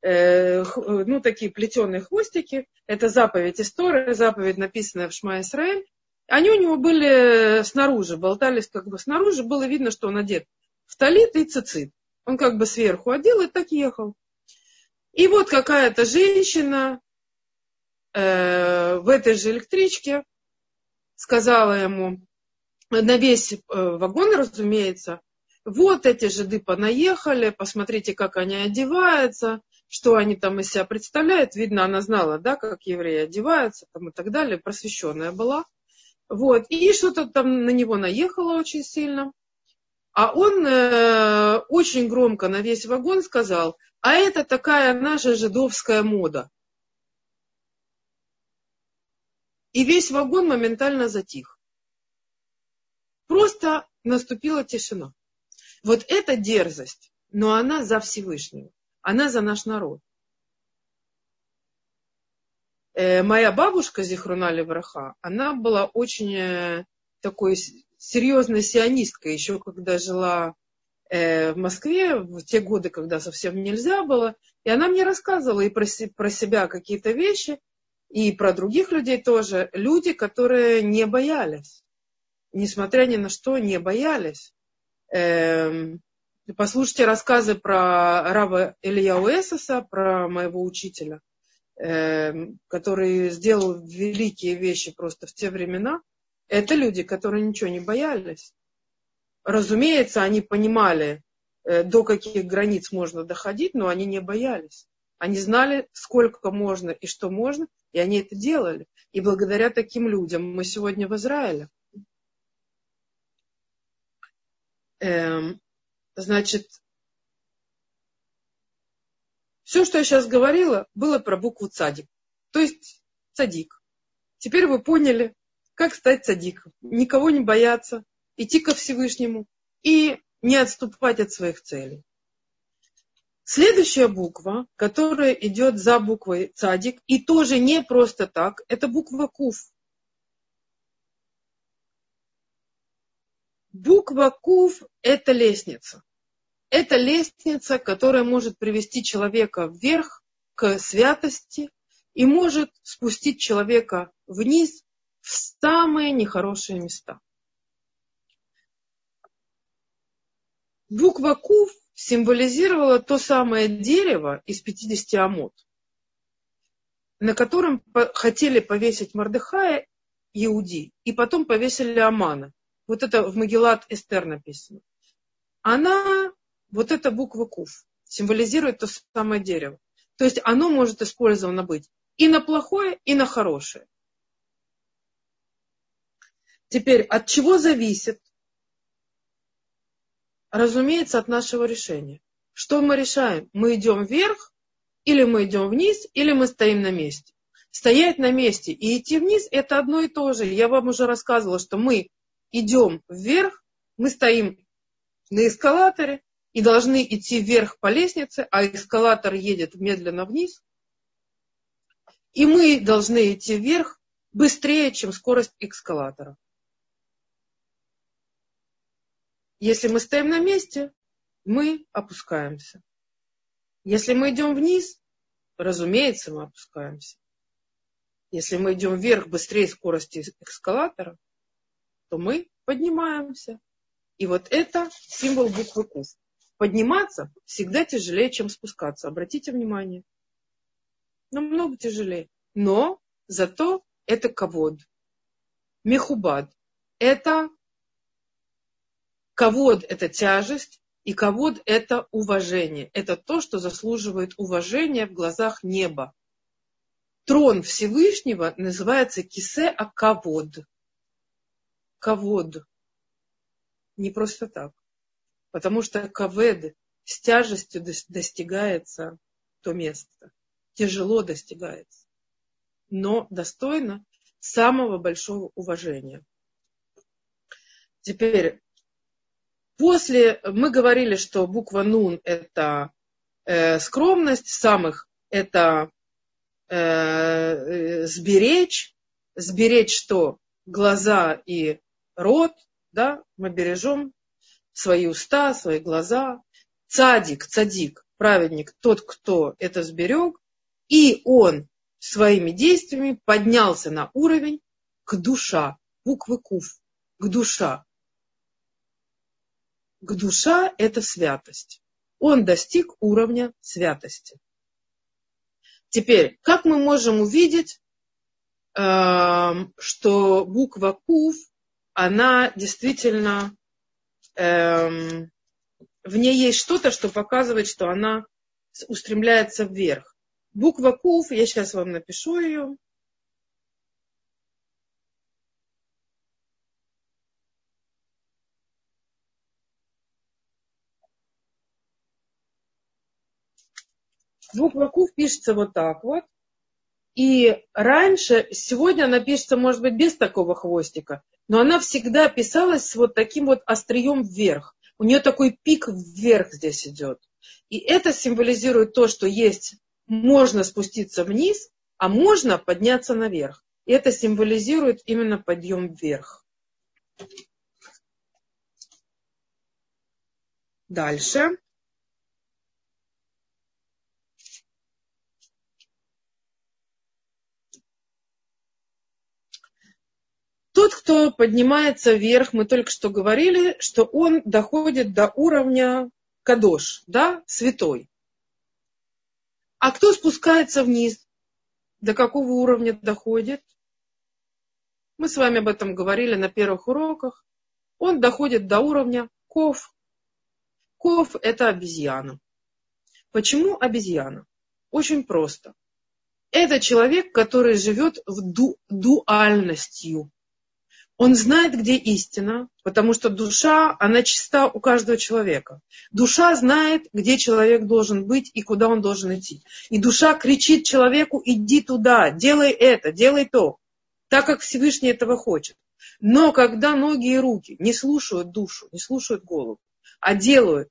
э, ну, такие плетеные хвостики. Это заповедь истории, заповедь, написанная в Шма Исраэль. Они у него были снаружи, болтались как бы снаружи, было видно, что он одет в талит и цицит. Он как бы сверху одел и так ехал. И вот какая-то женщина э, в этой же электричке сказала ему, на весь э, вагон, разумеется, вот эти жиды понаехали, посмотрите, как они одеваются, что они там из себя представляют. Видно, она знала, да, как евреи одеваются там, и так далее, просвещенная была. Вот. И что-то там на него наехало очень сильно. А он э, очень громко на весь вагон сказал, а это такая наша жидовская мода. И весь вагон моментально затих. Просто наступила тишина. Вот эта дерзость, но она за Всевышнего. Она за наш народ. Э, моя бабушка Зихруна Левраха, она была очень э, такой серьезная сионистка, еще когда жила э, в Москве, в те годы, когда совсем нельзя было. И она мне рассказывала и про, про себя какие-то вещи, и про других людей тоже. Люди, которые не боялись. Несмотря ни на что, не боялись. Эм, послушайте рассказы про Раба Илья Уэсоса, про моего учителя, эм, который сделал великие вещи просто в те времена. Это люди, которые ничего не боялись. Разумеется, они понимали, э, до каких границ можно доходить, но они не боялись. Они знали, сколько можно и что можно, и они это делали. И благодаря таким людям мы сегодня в Израиле. Эм, Значит, все, что я сейчас говорила, было про букву цадик. То есть цадик. Теперь вы поняли, как стать цадиком. Никого не бояться, идти ко Всевышнему и не отступать от своих целей. Следующая буква, которая идет за буквой цадик, и тоже не просто так, это буква куф. Буква куф – это лестница. Это лестница, которая может привести человека вверх к святости и может спустить человека вниз в самые нехорошие места. Буква Кув символизировала то самое дерево из 50 амот, на котором хотели повесить Мордыхая, Иуди, и потом повесили Амана. Вот это в Магеллат Эстер написано. Она, вот эта буква Кув, символизирует то самое дерево. То есть оно может использовано быть и на плохое, и на хорошее. Теперь, от чего зависит? Разумеется, от нашего решения. Что мы решаем? Мы идем вверх, или мы идем вниз, или мы стоим на месте. Стоять на месте и идти вниз – это одно и то же. Я вам уже рассказывала, что мы идем вверх, мы стоим на эскалаторе и должны идти вверх по лестнице, а эскалатор едет медленно вниз. И мы должны идти вверх быстрее, чем скорость эскалатора. Если мы стоим на месте, мы опускаемся. Если мы идем вниз, разумеется, мы опускаемся. Если мы идем вверх быстрее скорости эскалатора, то мы поднимаемся. И вот это символ буквы Куф. Подниматься всегда тяжелее, чем спускаться. Обратите внимание. Намного тяжелее. Но зато это ковод. Мехубад. Это Ковод – это тяжесть, и ковод – это уважение. Это то, что заслуживает уважения в глазах неба. Трон Всевышнего называется кисе аковод. Ковод. Не просто так. Потому что кавед с тяжестью достигается то место. Тяжело достигается. Но достойно самого большого уважения. Теперь После мы говорили, что буква Нун это э, скромность, самых это э, э, сберечь, сберечь что? Глаза и рот, да, мы бережем свои уста, свои глаза. Цадик, цадик, праведник, тот, кто это сберег, и он своими действиями поднялся на уровень к душа, буквы куф, к душа к душа – это святость. Он достиг уровня святости. Теперь, как мы можем увидеть, эм, что буква Кув, она действительно, эм, в ней есть что-то, что показывает, что она устремляется вверх. Буква Кув, я сейчас вам напишу ее, Буква Кув пишется вот так вот. И раньше, сегодня она пишется, может быть, без такого хвостика, но она всегда писалась с вот таким вот острием вверх. У нее такой пик вверх здесь идет. И это символизирует то, что есть, можно спуститься вниз, а можно подняться наверх. И это символизирует именно подъем вверх. Дальше. Тот, кто поднимается вверх, мы только что говорили, что он доходит до уровня кадош, да, святой. А кто спускается вниз? До какого уровня доходит? Мы с вами об этом говорили на первых уроках. Он доходит до уровня ков. Ков – это обезьяна. Почему обезьяна? Очень просто. Это человек, который живет в ду- дуальностью Он знает, где истина, потому что душа, она чиста у каждого человека. Душа знает, где человек должен быть и куда он должен идти. И душа кричит человеку, иди туда, делай это, делай то, так как Всевышний этого хочет. Но когда ноги и руки не слушают душу, не слушают голову, а делают,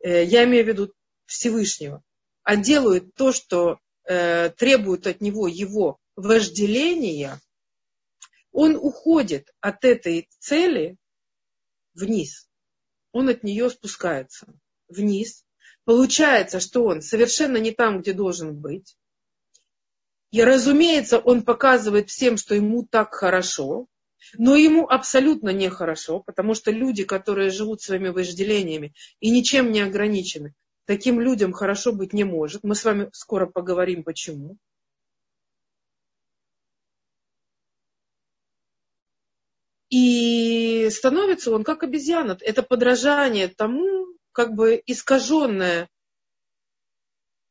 э, я имею в виду Всевышнего, а делают то, что э, требует от него его вожделения, он уходит от этой цели вниз. Он от нее спускается вниз. Получается, что он совершенно не там, где должен быть. И, разумеется, он показывает всем, что ему так хорошо, но ему абсолютно нехорошо, потому что люди, которые живут своими вожделениями и ничем не ограничены, таким людям хорошо быть не может. Мы с вами скоро поговорим, почему. И становится он как обезьяна. Это подражание тому, как бы искаженное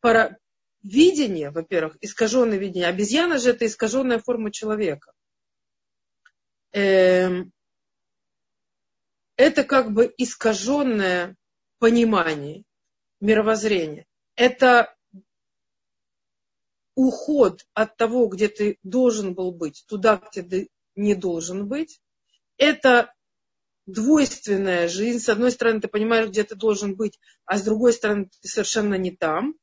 пара... видение, во-первых, искаженное видение. Обезьяна же это искаженная форма человека. Эм... Это как бы искаженное понимание, мировоззрение. Это уход от того, где ты должен был быть, туда, где ты не должен быть это двойственная жизнь. С одной стороны, ты понимаешь, где ты должен быть, а с другой стороны, ты совершенно не там.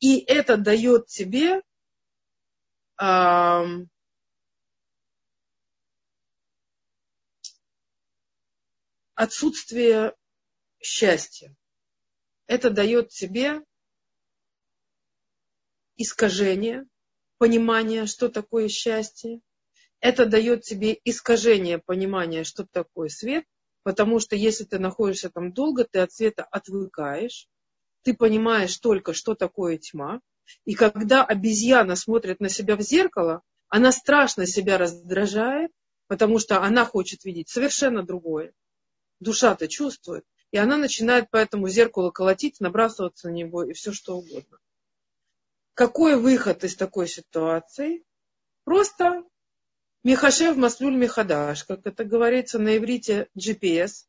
И это дает тебе э, отсутствие счастья. Это дает тебе искажение, понимание, что такое счастье это дает тебе искажение понимания, что такое свет, потому что если ты находишься там долго, ты от света отвыкаешь, ты понимаешь только, что такое тьма. И когда обезьяна смотрит на себя в зеркало, она страшно себя раздражает, потому что она хочет видеть совершенно другое. Душа-то чувствует. И она начинает по этому зеркалу колотить, набрасываться на него и все что угодно. Какой выход из такой ситуации? Просто Михашев Маслюль Михадаш, как это говорится на иврите GPS,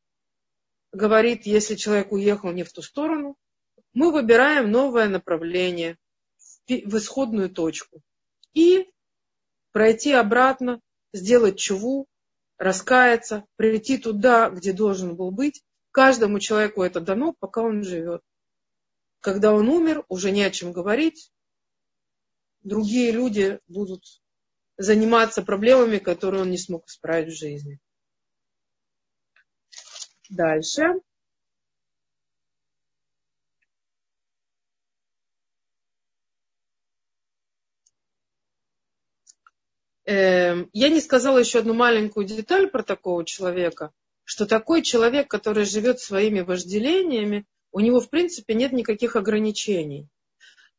говорит, если человек уехал не в ту сторону, мы выбираем новое направление в исходную точку. И пройти обратно, сделать чуву, раскаяться, прийти туда, где должен был быть. Каждому человеку это дано, пока он живет. Когда он умер, уже не о чем говорить. Другие люди будут заниматься проблемами, которые он не смог исправить в жизни. Дальше. Эм, я не сказала еще одну маленькую деталь про такого человека, что такой человек, который живет своими вожделениями, у него в принципе нет никаких ограничений.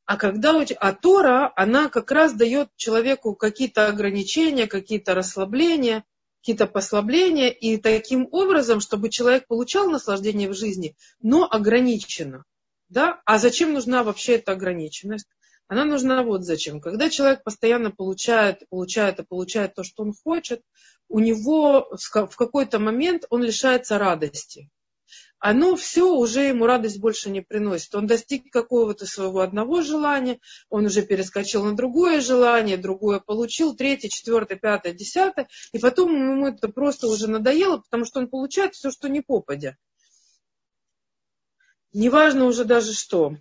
А когда а Тора, она как раз дает человеку какие-то ограничения, какие-то расслабления, какие-то послабления, и таким образом, чтобы человек получал наслаждение в жизни, но ограниченно. Да? А зачем нужна вообще эта ограниченность? Она нужна вот зачем. Когда человек постоянно получает, получает и получает то, что он хочет, у него в какой-то момент он лишается радости оно все уже ему радость больше не приносит. Он достиг какого-то своего одного желания, он уже перескочил на другое желание, другое получил, третье, четвертое, пятое, десятое, и потом ему это просто уже надоело, потому что он получает все, что не попадя. Неважно уже даже что.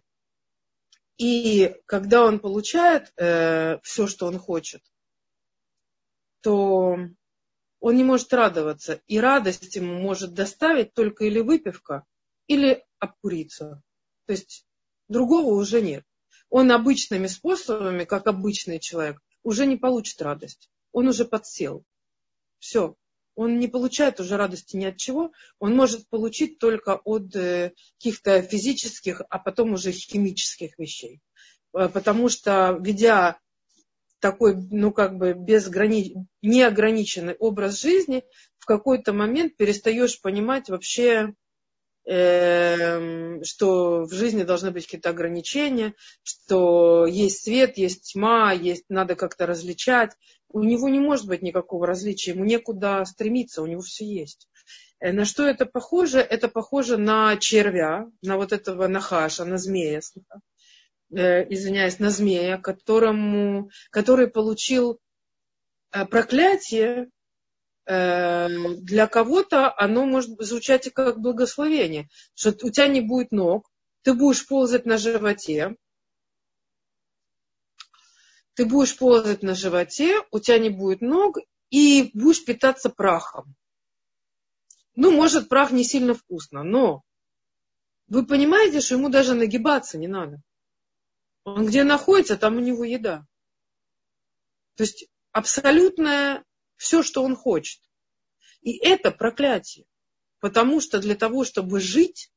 И когда он получает э, все, что он хочет, то он не может радоваться. И радость ему может доставить только или выпивка, или обкуриться. То есть другого уже нет. Он обычными способами, как обычный человек, уже не получит радость. Он уже подсел. Все. Он не получает уже радости ни от чего. Он может получить только от э, каких-то физических, а потом уже химических вещей. Э, потому что, ведя такой, ну, как бы безграни... неограниченный образ жизни, в какой-то момент перестаешь понимать вообще, э, что в жизни должны быть какие-то ограничения, что есть свет, есть тьма, есть, надо как-то различать. У него не может быть никакого различия, ему некуда стремиться, у него все есть. Э, на что это похоже? Это похоже на червя, на вот этого нахаша, на змея, э, извиняюсь, на змея, которому, который получил э, проклятие Эм, для кого-то оно может звучать как благословение, что у тебя не будет ног, ты будешь ползать на животе, ты будешь ползать на животе, у тебя не будет ног, и будешь питаться прахом. Ну, может, прах не сильно вкусно, но вы понимаете, что ему даже нагибаться не надо. Он где находится, там у него еда. То есть абсолютная все, что он хочет. И это проклятие. Потому что для того, чтобы жить,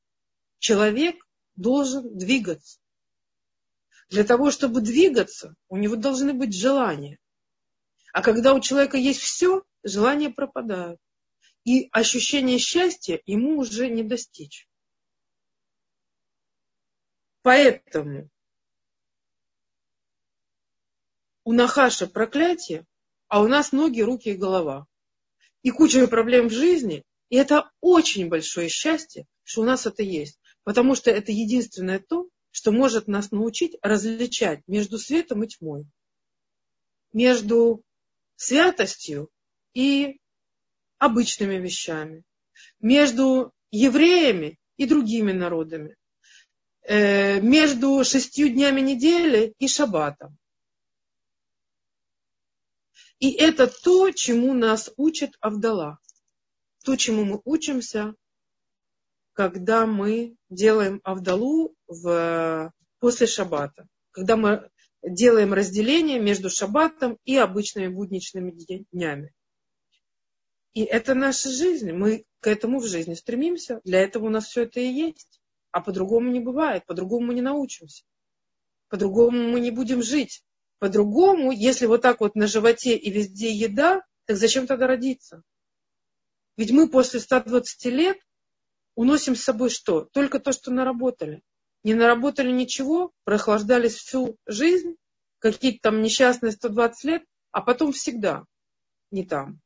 человек должен двигаться. Для того, чтобы двигаться, у него должны быть желания. А когда у человека есть все, желания пропадают. И ощущение счастья ему уже не достичь. Поэтому у Нахаша проклятие, а у нас ноги, руки и голова. И куча проблем в жизни. И это очень большое счастье, что у нас это есть. Потому что это единственное то, что может нас научить различать между светом и тьмой. Между святостью и обычными вещами. Между евреями и другими народами. Э, между шестью днями недели и шаббатом. И это то, чему нас учит Авдала. То, чему мы учимся, когда мы делаем Авдалу в, после Шаббата. Когда мы делаем разделение между Шаббатом и обычными будничными днями. И это наша жизнь. Мы к этому в жизни стремимся. Для этого у нас все это и есть. А по-другому не бывает. По-другому мы не научимся. По-другому мы не будем жить. По-другому, если вот так вот на животе и везде еда, так зачем тогда родиться? Ведь мы после 120 лет уносим с собой что? Только то, что наработали. Не наработали ничего, прохлаждались всю жизнь, какие-то там несчастные 120 лет, а потом всегда не там.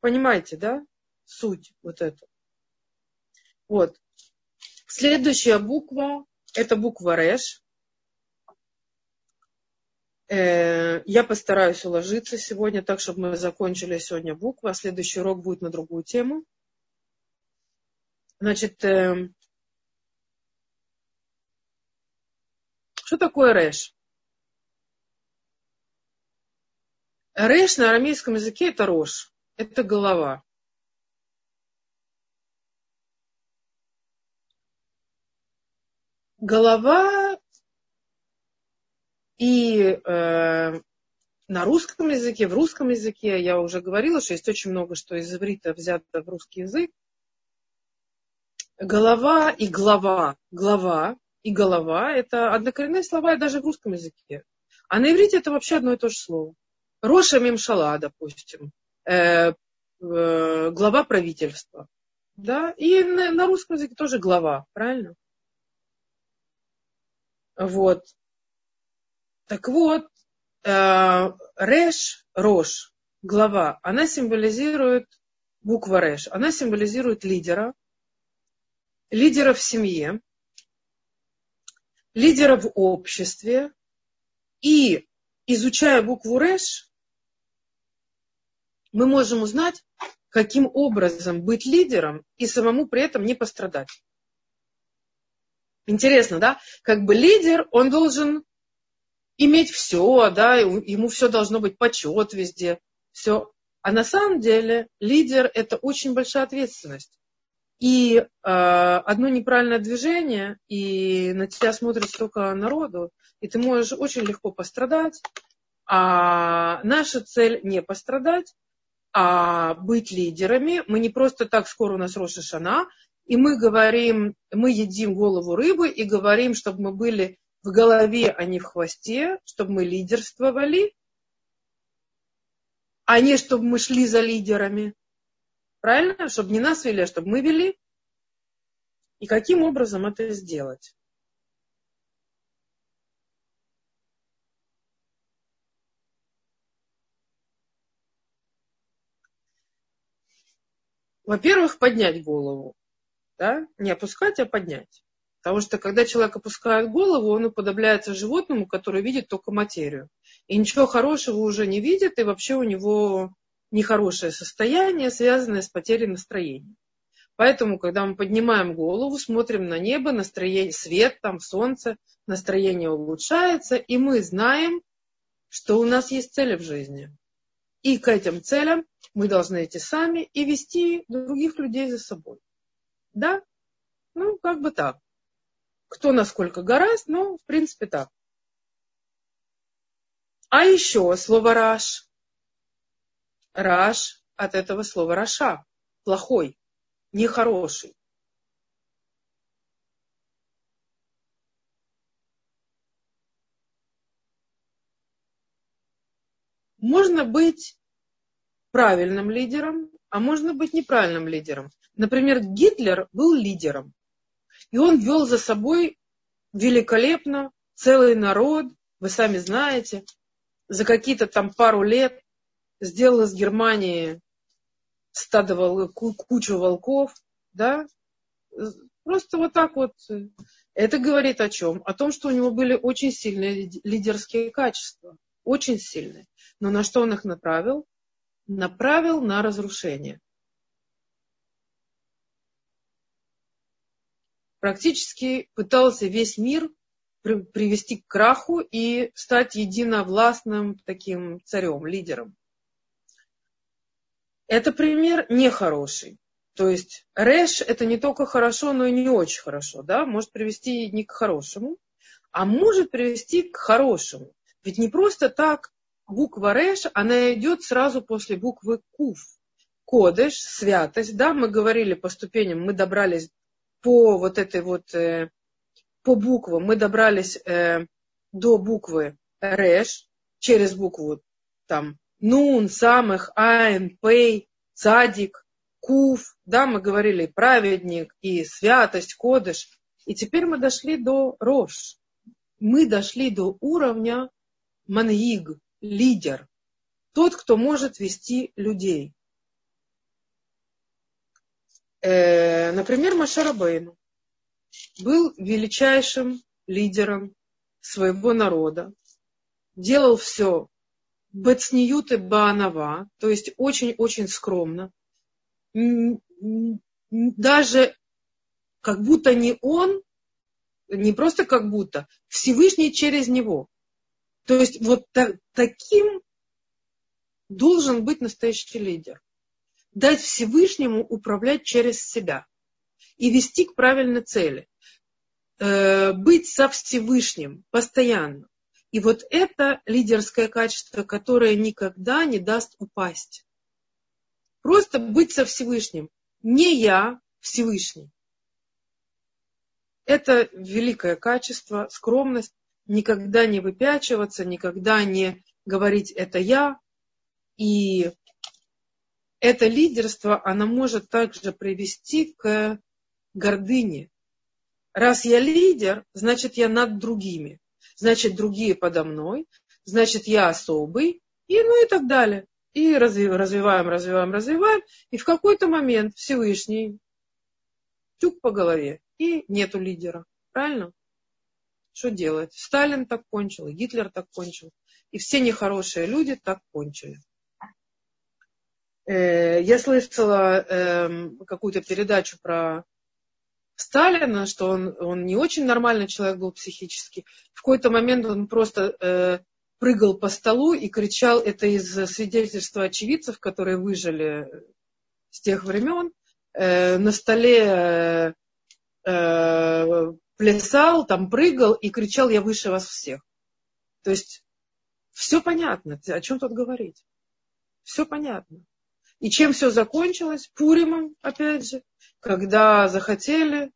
Понимаете, да? Суть вот это. Вот. Следующая буква – это буква Реш. Э, я постараюсь уложиться сегодня так, чтобы мы закончили сегодня буквы, а следующий урок будет на другую тему. Значит, э, что такое рэш? Рэш на арамейском языке это рожь, это голова. Голова и э, на русском языке, в русском языке я уже говорила, что есть очень много, что из иврита взято в русский язык. Голова и глава, глава и голова – это однокоренные слова даже в русском языке. А на иврите это вообще одно и то же слово. Роша Мемшала, допустим, э, э, глава правительства. Да? И на, на русском языке тоже глава, правильно? Вот. Так вот, э, Реш, Рош, глава, она символизирует, буква Реш, она символизирует лидера, лидера в семье, лидера в обществе. И изучая букву Реш, мы можем узнать, каким образом быть лидером и самому при этом не пострадать. Интересно, да? Как бы лидер, он должен иметь все, да, ему все должно быть почет везде, все. А на самом деле лидер – это очень большая ответственность. И э, одно неправильное движение, и на тебя смотрит столько народу, и ты можешь очень легко пострадать. А наша цель не пострадать, а быть лидерами. Мы не просто так, скоро у нас Роша Шана, и мы говорим, мы едим голову рыбы и говорим, чтобы мы были в голове, а не в хвосте, чтобы мы лидерствовали, а не чтобы мы шли за лидерами. Правильно? Чтобы не нас вели, а чтобы мы вели. И каким образом это сделать? Во-первых, поднять голову. Да? Не опускать, а поднять. Потому что когда человек опускает голову, он уподобляется животному, который видит только материю. И ничего хорошего уже не видит, и вообще у него нехорошее состояние, связанное с потерей настроения. Поэтому, когда мы поднимаем голову, смотрим на небо, настроение, свет, там солнце, настроение улучшается, и мы знаем, что у нас есть цели в жизни. И к этим целям мы должны идти сами и вести других людей за собой. Да? Ну, как бы так. Кто насколько гораст, но в принципе так. А еще слово «раш». Раш от этого слова «раша». Плохой, нехороший. Можно быть правильным лидером, а можно быть неправильным лидером. Например, Гитлер был лидером. И он вел за собой великолепно целый народ, вы сами знаете, за какие-то там пару лет сделал из Германии стадо вол... кучу волков, да, просто вот так вот. Это говорит о чем? О том, что у него были очень сильные лидерские качества, очень сильные. Но на что он их направил? Направил на разрушение. Практически пытался весь мир привести к краху и стать единовластным таким царем, лидером. Это пример нехороший. То есть рэш это не только хорошо, но и не очень хорошо. Да? Может привести не к хорошему, а может привести к хорошему. Ведь не просто так буква рэш, она идет сразу после буквы кув. Кодыш, святость, да, мы говорили по ступеням, мы добрались по вот этой вот э, по буквам мы добрались э, до буквы Реш, через букву там Нун, Самых, Айн, Пей, Цадик, Кув, да, мы говорили праведник и святость, Кодыш. И теперь мы дошли до Рош. Мы дошли до уровня Маньиг, лидер. Тот, кто может вести людей. Э, например, Машарабейну был величайшим лидером своего народа, делал все бацниют и то есть очень-очень скромно. Даже как будто не он, не просто как будто, Всевышний через него. То есть вот так, таким должен быть настоящий лидер. Дать Всевышнему управлять через себя и вести к правильной цели. Э, быть со Всевышним постоянно. И вот это лидерское качество, которое никогда не даст упасть. Просто быть со Всевышним. Не я, Всевышний. Это великое качество, скромность, никогда не выпячиваться, никогда не говорить «это я». И это лидерство, оно может также привести к гордыне. Раз я лидер, значит я над другими. Значит другие подо мной. Значит я особый. И ну и так далее. И развиваем, развиваем, развиваем. И в какой-то момент Всевышний тюк по голове. И нету лидера. Правильно? Что делать? Сталин так кончил, Гитлер так кончил. И все нехорошие люди так кончили. Э, я слышала эм, какую-то передачу про Сталина, что он, он не очень нормальный человек был психически. В какой-то момент он просто э, прыгал по столу и кричал, это из свидетельства очевидцев, которые выжили с тех времен, э, на столе плясал, там прыгал и кричал, я выше вас всех. То есть все понятно, о чем тут говорить. Все понятно. И чем все закончилось? Пуримом, опять же когда захотели,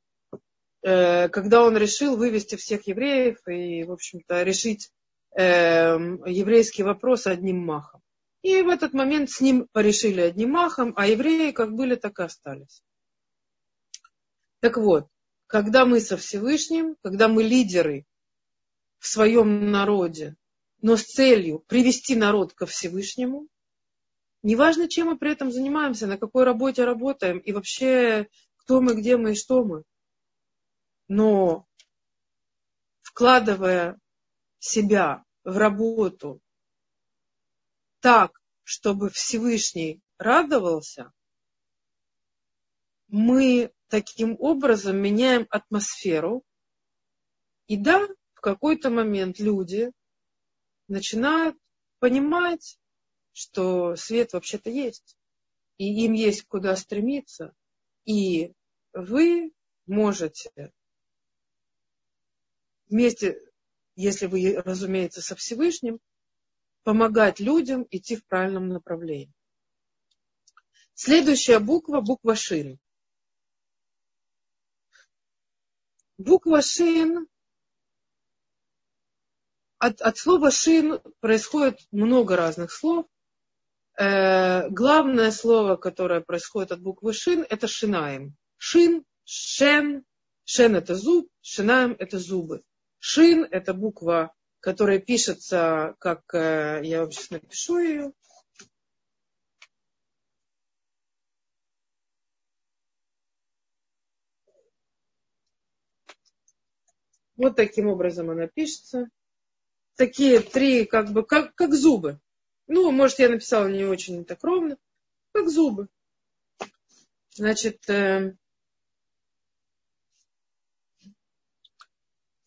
э, когда он решил вывести всех евреев и, в общем-то, решить э, еврейский вопрос одним махом. И в этот момент с ним порешили одним махом, а евреи как были, так и остались. Так вот, когда мы со Всевышним, когда мы лидеры в своем народе, но с целью привести народ ко Всевышнему, неважно, чем мы при этом занимаемся, на какой работе работаем и вообще кто мы, где мы и что мы, но вкладывая себя в работу так, чтобы Всевышний радовался, мы таким образом меняем атмосферу. И да, в какой-то момент люди начинают понимать, что свет вообще-то есть, и им есть куда стремиться, и вы можете вместе, если вы, разумеется, со Всевышним, помогать людям идти в правильном направлении. Следующая буква – буква Шин. Буква Шин от, от слова шин происходит много разных слов. Э, главное слово, которое происходит от буквы шин, это шинаем. Шин, шен, шен это зуб, шинаем это зубы. Шин это буква, которая пишется, как э, я вам сейчас напишу ее. Вот таким образом она пишется такие три, как бы, как, как зубы. Ну, может, я написала не очень так ровно, как зубы. Значит, э,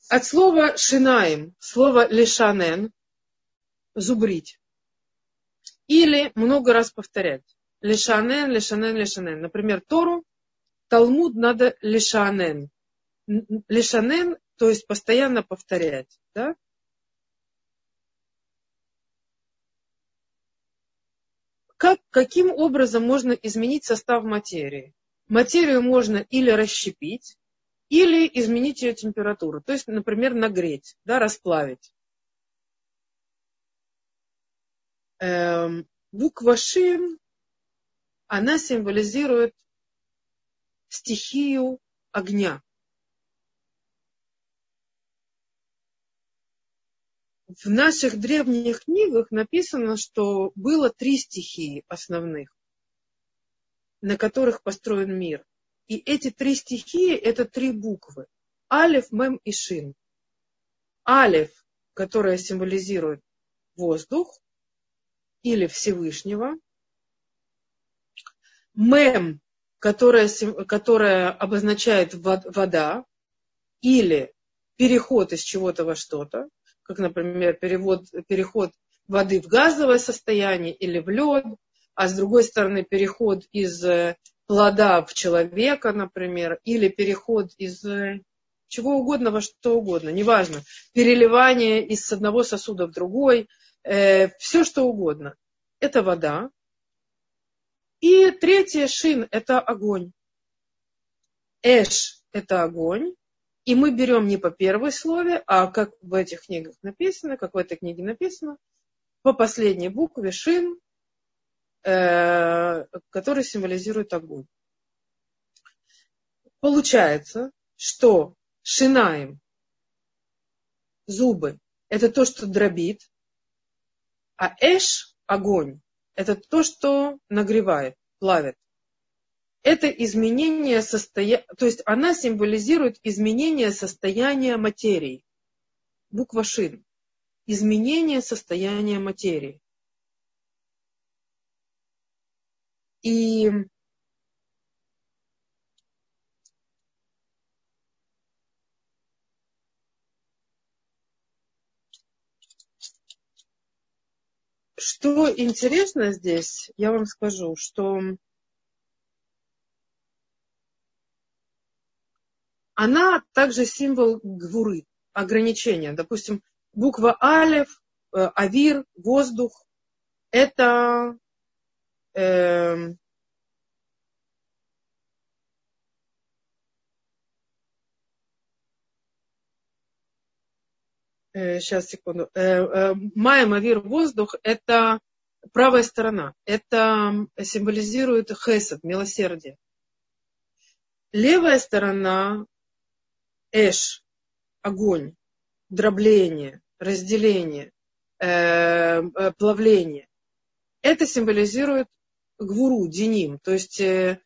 от слова шинаем, слово лишанен, зубрить. Или много раз повторять. Лишанен, лишанен, лишанен. Например, Тору, Талмуд надо лишанен. Лишанен, то есть постоянно повторять. Да? Как, каким образом можно изменить состав материи? Материю можно или расщепить, или изменить ее температуру. То есть, например, нагреть, да, расплавить. Эм, буква Шин, она символизирует стихию огня. В наших древних книгах написано, что было три стихии основных, на которых построен мир. И эти три стихии – это три буквы. Алиф, Мем и Шин. Алиф, которая символизирует воздух или Всевышнего. Мем, которая, которая обозначает вода или переход из чего-то во что-то как, например, перевод, переход воды в газовое состояние или в лед, а с другой стороны переход из э, плода в человека, например, или переход из э, чего угодно во что угодно, неважно, переливание из одного сосуда в другой, э, все что угодно. Это вода. И третье шин – это огонь. Эш – это огонь. И мы берем не по первой слове, а как в этих книгах написано, как в этой книге написано, по последней букве шин, э, который символизирует огонь. Получается, что шинаем, зубы, это то, что дробит, а эш, огонь, это то, что нагревает, плавит это изменение состояния, то есть она символизирует изменение состояния материи. Буква Шин. Изменение состояния материи. И что интересно здесь, я вам скажу, что она также символ гвуры, ограничения. Допустим, буква Алев, э, Авир, воздух, это э, сейчас, секунду. Э, э, Майя, Авир, воздух – это правая сторона. Это символизирует хесед, милосердие. Левая сторона – эш, огонь, дробление, разделение, э, э, плавление. Это символизирует гвуру, деним, то есть э,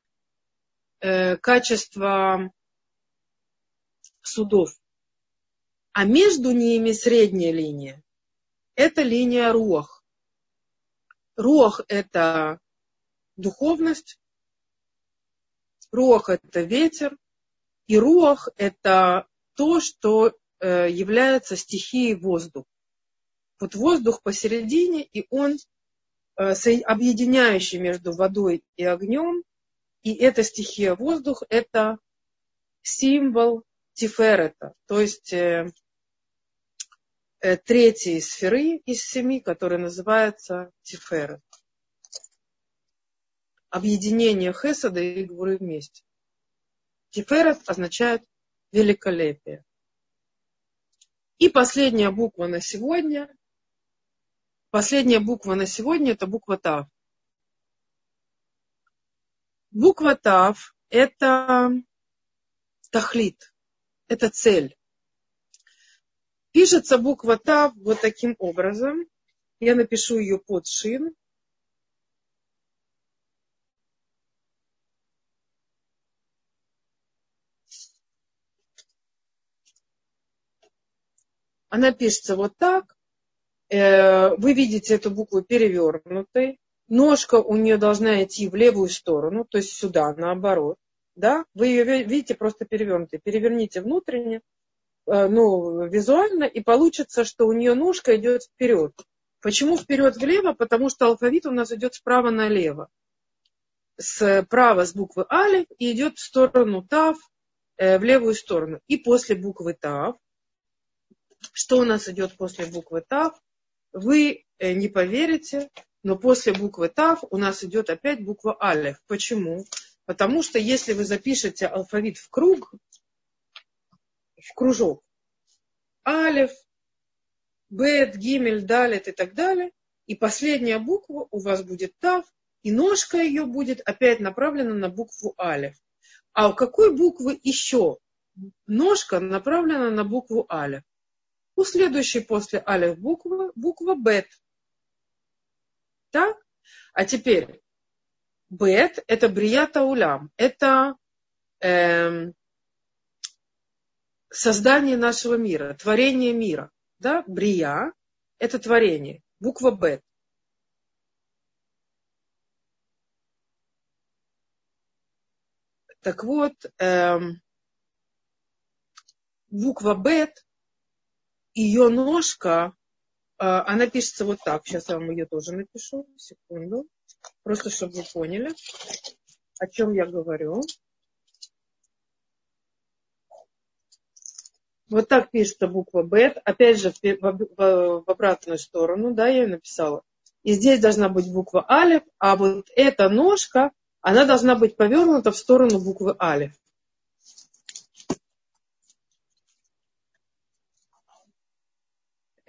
э, качество судов. А между ними средняя линия. Это линия руах. Руах – это духовность, руах – это ветер, и руах – это то, что э, является стихией воздух. Вот воздух посередине, и он э, объединяющий между водой и огнем, и эта стихия воздух – это символ Тиферета, то есть э, третьей сферы из семи, которая называется Тиферет. Объединение Хесада и Гвуры вместе. Тиферет означает великолепие. И последняя буква на сегодня. Последняя буква на сегодня это буква Тав. Буква Тав это тахлит, это цель. Пишется буква Тав вот таким образом. Я напишу ее под шин. Она пишется вот так. Э, вы видите эту букву перевернутой. Ножка у нее должна идти в левую сторону, то есть сюда, наоборот да, вы ее видите просто перевернутой. Переверните внутренне, э, ну, визуально, и получится, что у нее ножка идет вперед. Почему вперед влево? Потому что алфавит у нас идет справа налево. Справа с буквы Али и идет в сторону Тав, э, в левую сторону. И после буквы Тав, что у нас идет после буквы Тав, вы э, не поверите, но после буквы Тав у нас идет опять буква Алиф. Почему? Потому что если вы запишете алфавит в круг, в кружок, алиф, бет, гимель, далит и так далее, и последняя буква у вас будет тав, и ножка ее будет опять направлена на букву алиф. А у какой буквы еще ножка направлена на букву алиф? У следующей после алиф буквы буква бет. Так? А теперь Бет – это брията улям, это э, создание нашего мира, творение мира. Да? Брия – это творение, буква Бет. Так вот, э, буква Бет, ее ножка, э, она пишется вот так. Сейчас я вам ее тоже напишу. Секунду. Просто чтобы вы поняли, о чем я говорю. Вот так пишется буква Б. Опять же, в, обратную сторону, да, я ее написала. И здесь должна быть буква Алиф, а вот эта ножка, она должна быть повернута в сторону буквы Алиф.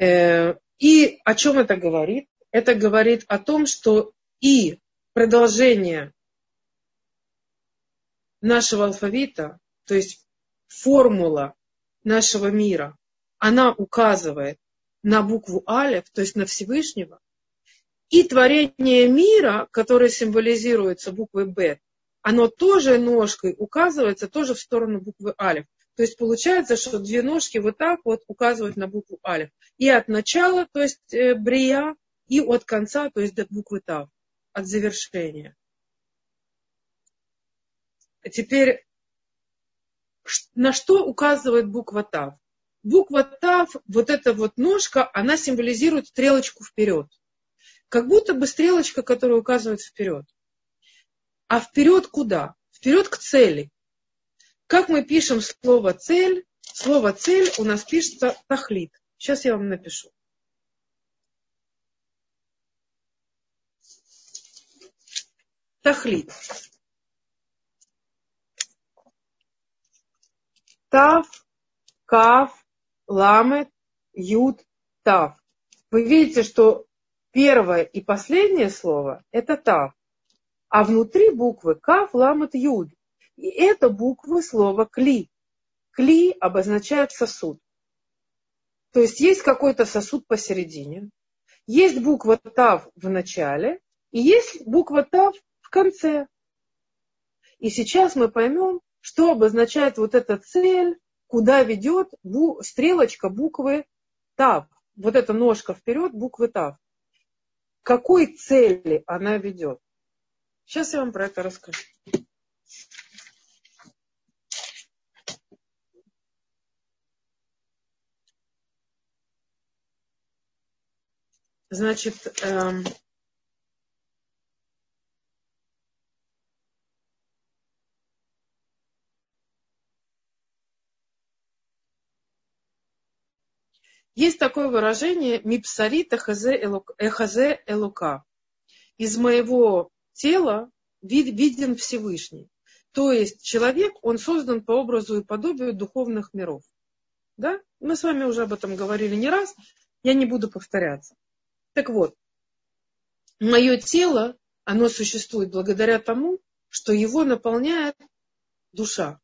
И о чем это говорит? Это говорит о том, что и продолжение нашего алфавита, то есть формула нашего мира, она указывает на букву Алев, то есть на Всевышнего, и творение мира, которое символизируется буквой Б, оно тоже ножкой указывается тоже в сторону буквы Алев. То есть получается, что две ножки вот так вот указывают на букву Алев. И от начала, то есть э, Брия, и от конца, то есть до буквы Тав от завершения. Теперь, на что указывает буква Тав? Буква Тав, вот эта вот ножка, она символизирует стрелочку вперед. Как будто бы стрелочка, которая указывает вперед. А вперед куда? Вперед к цели. Как мы пишем слово цель? Слово цель у нас пишется тахлит. Сейчас я вам напишу. Тахлит. Тав, кав, ламет, ют тав. Вы видите, что первое и последнее слово – это тав. А внутри буквы кав, ламет, юд. И это буквы слова кли. Кли обозначает сосуд. То есть есть какой-то сосуд посередине, есть буква тав в начале, и есть буква тав в конце. И сейчас мы поймем, что обозначает вот эта цель, куда ведет бу- стрелочка буквы тав. Вот эта ножка вперед буквы тав. К какой цели она ведет? Сейчас я вам про это расскажу. Значит, эм, Есть такое выражение «мипсарит эхазе элука». Из моего тела виден Всевышний. То есть человек, он создан по образу и подобию духовных миров. Да? Мы с вами уже об этом говорили не раз, я не буду повторяться. Так вот, мое тело, оно существует благодаря тому, что его наполняет душа.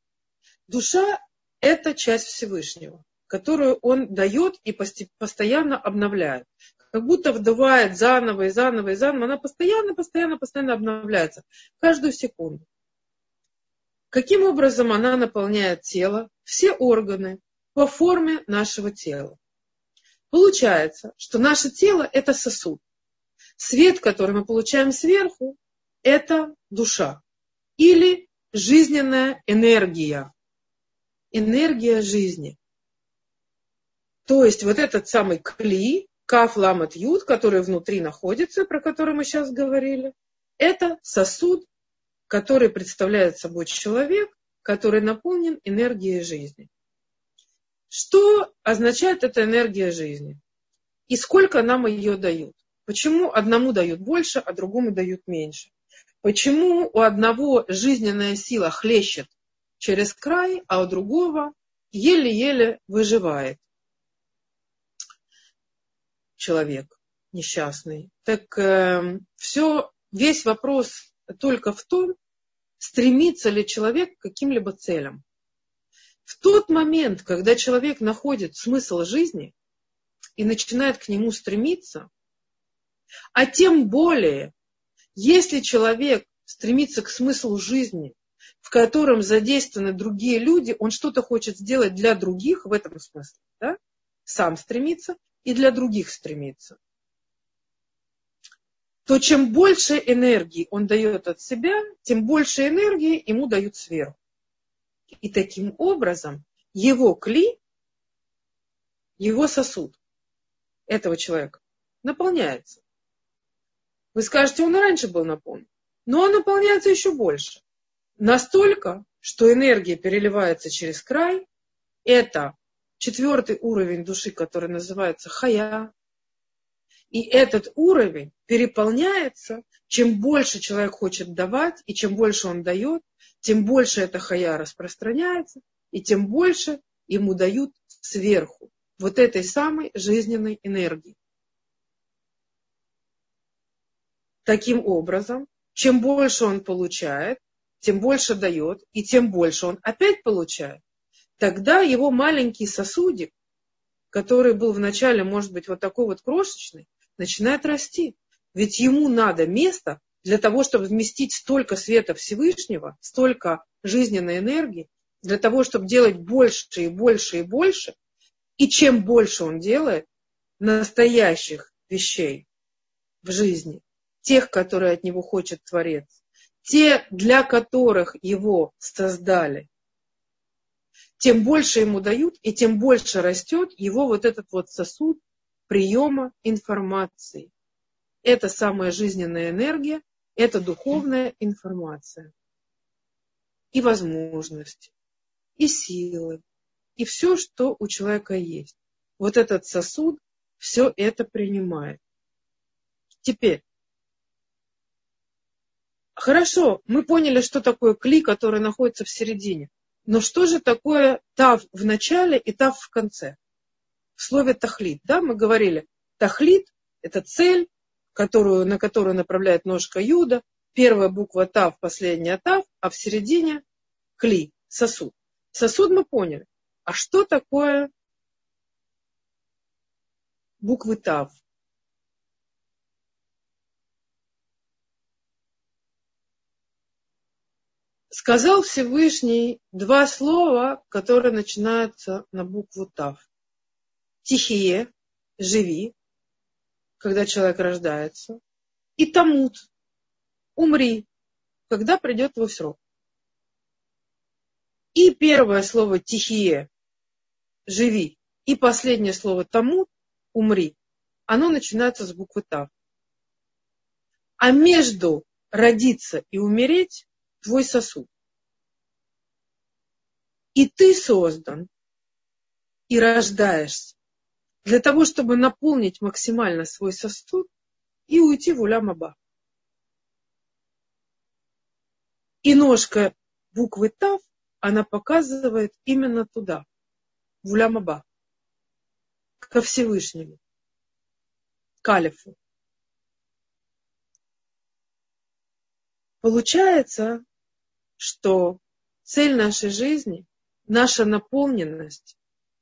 Душа – это часть Всевышнего которую он дает и постоянно обновляет. Как будто вдувает заново и заново и заново. Она постоянно, постоянно, постоянно обновляется. Каждую секунду. Каким образом она наполняет тело, все органы по форме нашего тела. Получается, что наше тело – это сосуд. Свет, который мы получаем сверху, это душа или жизненная энергия. Энергия жизни. То есть вот этот самый кли, каф ламат ют, который внутри находится, про который мы сейчас говорили, это сосуд, который представляет собой человек, который наполнен энергией жизни. Что означает эта энергия жизни? И сколько нам ее дают? Почему одному дают больше, а другому дают меньше? Почему у одного жизненная сила хлещет через край, а у другого еле-еле выживает? человек несчастный. Так э, все, весь вопрос только в том, стремится ли человек к каким-либо целям. В тот момент, когда человек находит смысл жизни и начинает к нему стремиться, а тем более, если человек стремится к смыслу жизни, в котором задействованы другие люди, он что-то хочет сделать для других в этом смысле, да? сам стремится, и для других стремится, то чем больше энергии он дает от себя, тем больше энергии ему дают сверху. И таким образом его кли, его сосуд этого человека наполняется. Вы скажете, он и раньше был наполнен. Но он наполняется еще больше. Настолько, что энергия переливается через край. Это четвертый уровень души, который называется хая. И этот уровень переполняется, чем больше человек хочет давать, и чем больше он дает, тем больше эта хая распространяется, и тем больше ему дают сверху вот этой самой жизненной энергии. Таким образом, чем больше он получает, тем больше дает, и тем больше он опять получает тогда его маленький сосудик, который был вначале, может быть, вот такой вот крошечный, начинает расти. Ведь ему надо место для того, чтобы вместить столько света Всевышнего, столько жизненной энергии, для того, чтобы делать больше и больше и больше. И чем больше он делает настоящих вещей в жизни, тех, которые от него хочет Творец, те, для которых его создали, тем больше ему дают, и тем больше растет его вот этот вот сосуд приема информации. Это самая жизненная энергия, это духовная информация. И возможности, и силы, и все, что у человека есть. Вот этот сосуд все это принимает. Теперь, хорошо, мы поняли, что такое кли, который находится в середине. Но что же такое тав в начале и тав в конце? В слове тахлит, да, мы говорили, тахлит – это цель, которую, на которую направляет ножка Юда. Первая буква Тав, последняя Тав, а в середине Кли, сосуд. Сосуд мы поняли. А что такое буквы Тав? Сказал Всевышний два слова, которые начинаются на букву Тав. Тихие, живи, когда человек рождается, и тамут, умри, когда придет твой срок. И первое слово тихие, живи, и последнее слово тамут, умри, оно начинается с буквы Тав. А между родиться и умереть твой сосуд. И ты создан и рождаешься для того, чтобы наполнить максимально свой сосуд и уйти в улямаба. И ножка буквы Тав, она показывает именно туда, в улямаба, ко Всевышнему, к Алифу. Получается, что цель нашей жизни, наша наполненность,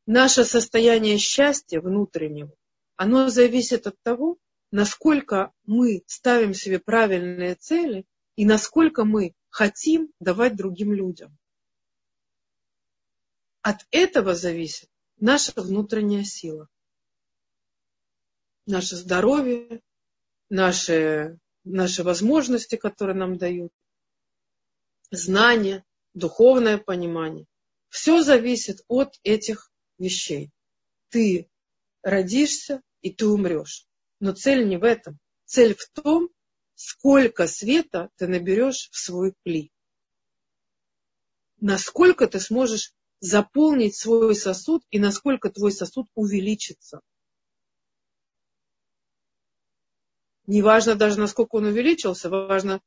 наше состояние счастья внутреннего, оно зависит от того, насколько мы ставим себе правильные цели и насколько мы хотим давать другим людям. От этого зависит наша внутренняя сила, наше здоровье, наши, наши возможности, которые нам дают, знания, духовное понимание. Все зависит от этих вещей. Ты родишься и ты умрешь. Но цель не в этом. Цель в том, сколько света ты наберешь в свой кли. Насколько ты сможешь заполнить свой сосуд и насколько твой сосуд увеличится. Не важно даже, насколько он увеличился, важно,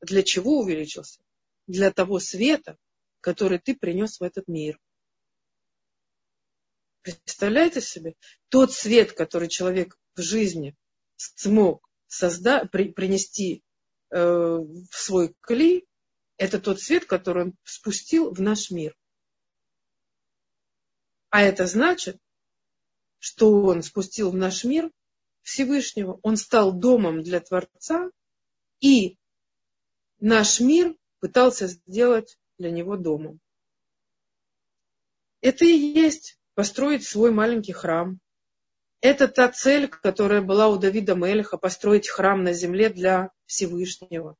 для чего увеличился для того света, который ты принес в этот мир. Представляете себе? Тот свет, который человек в жизни смог созда- при- принести э, в свой кли, это тот свет, который он спустил в наш мир. А это значит, что он спустил в наш мир Всевышнего. Он стал домом для Творца, и наш мир пытался сделать для него домом. Это и есть построить свой маленький храм. Это та цель, которая была у Давида Мелеха, построить храм на земле для Всевышнего.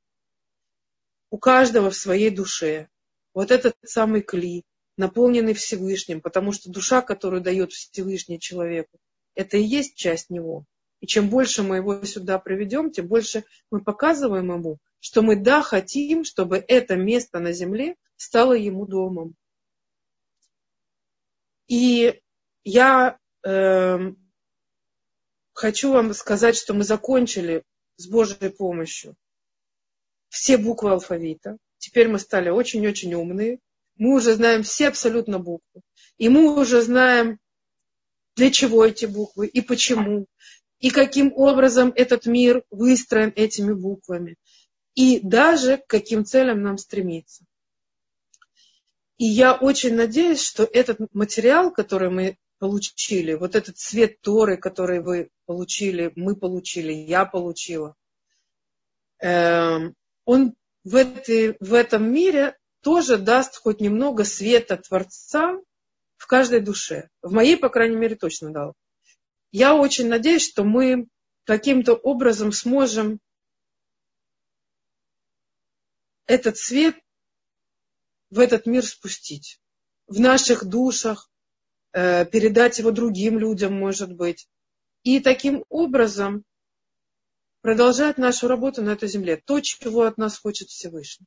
У каждого в своей душе. Вот этот самый кли, наполненный Всевышним, потому что душа, которую дает Всевышний человеку, это и есть часть него. И чем больше мы его сюда приведем, тем больше мы показываем ему, что мы да хотим, чтобы это место на земле стало ему домом. И я э, хочу вам сказать, что мы закончили с Божьей помощью все буквы алфавита. Теперь мы стали очень-очень умные. Мы уже знаем все абсолютно буквы. И мы уже знаем, для чего эти буквы и почему. И каким образом этот мир выстроен этими буквами и даже к каким целям нам стремиться. И я очень надеюсь, что этот материал, который мы получили, вот этот цвет Торы, который вы получили, мы получили, я получила, эм, он в, этой, в этом мире тоже даст хоть немного света Творца в каждой душе. В моей, по крайней мере, точно дал. Я очень надеюсь, что мы каким-то образом сможем этот свет в этот мир спустить. В наших душах, э, передать его другим людям, может быть. И таким образом продолжать нашу работу на этой земле. То, чего от нас хочет Всевышний.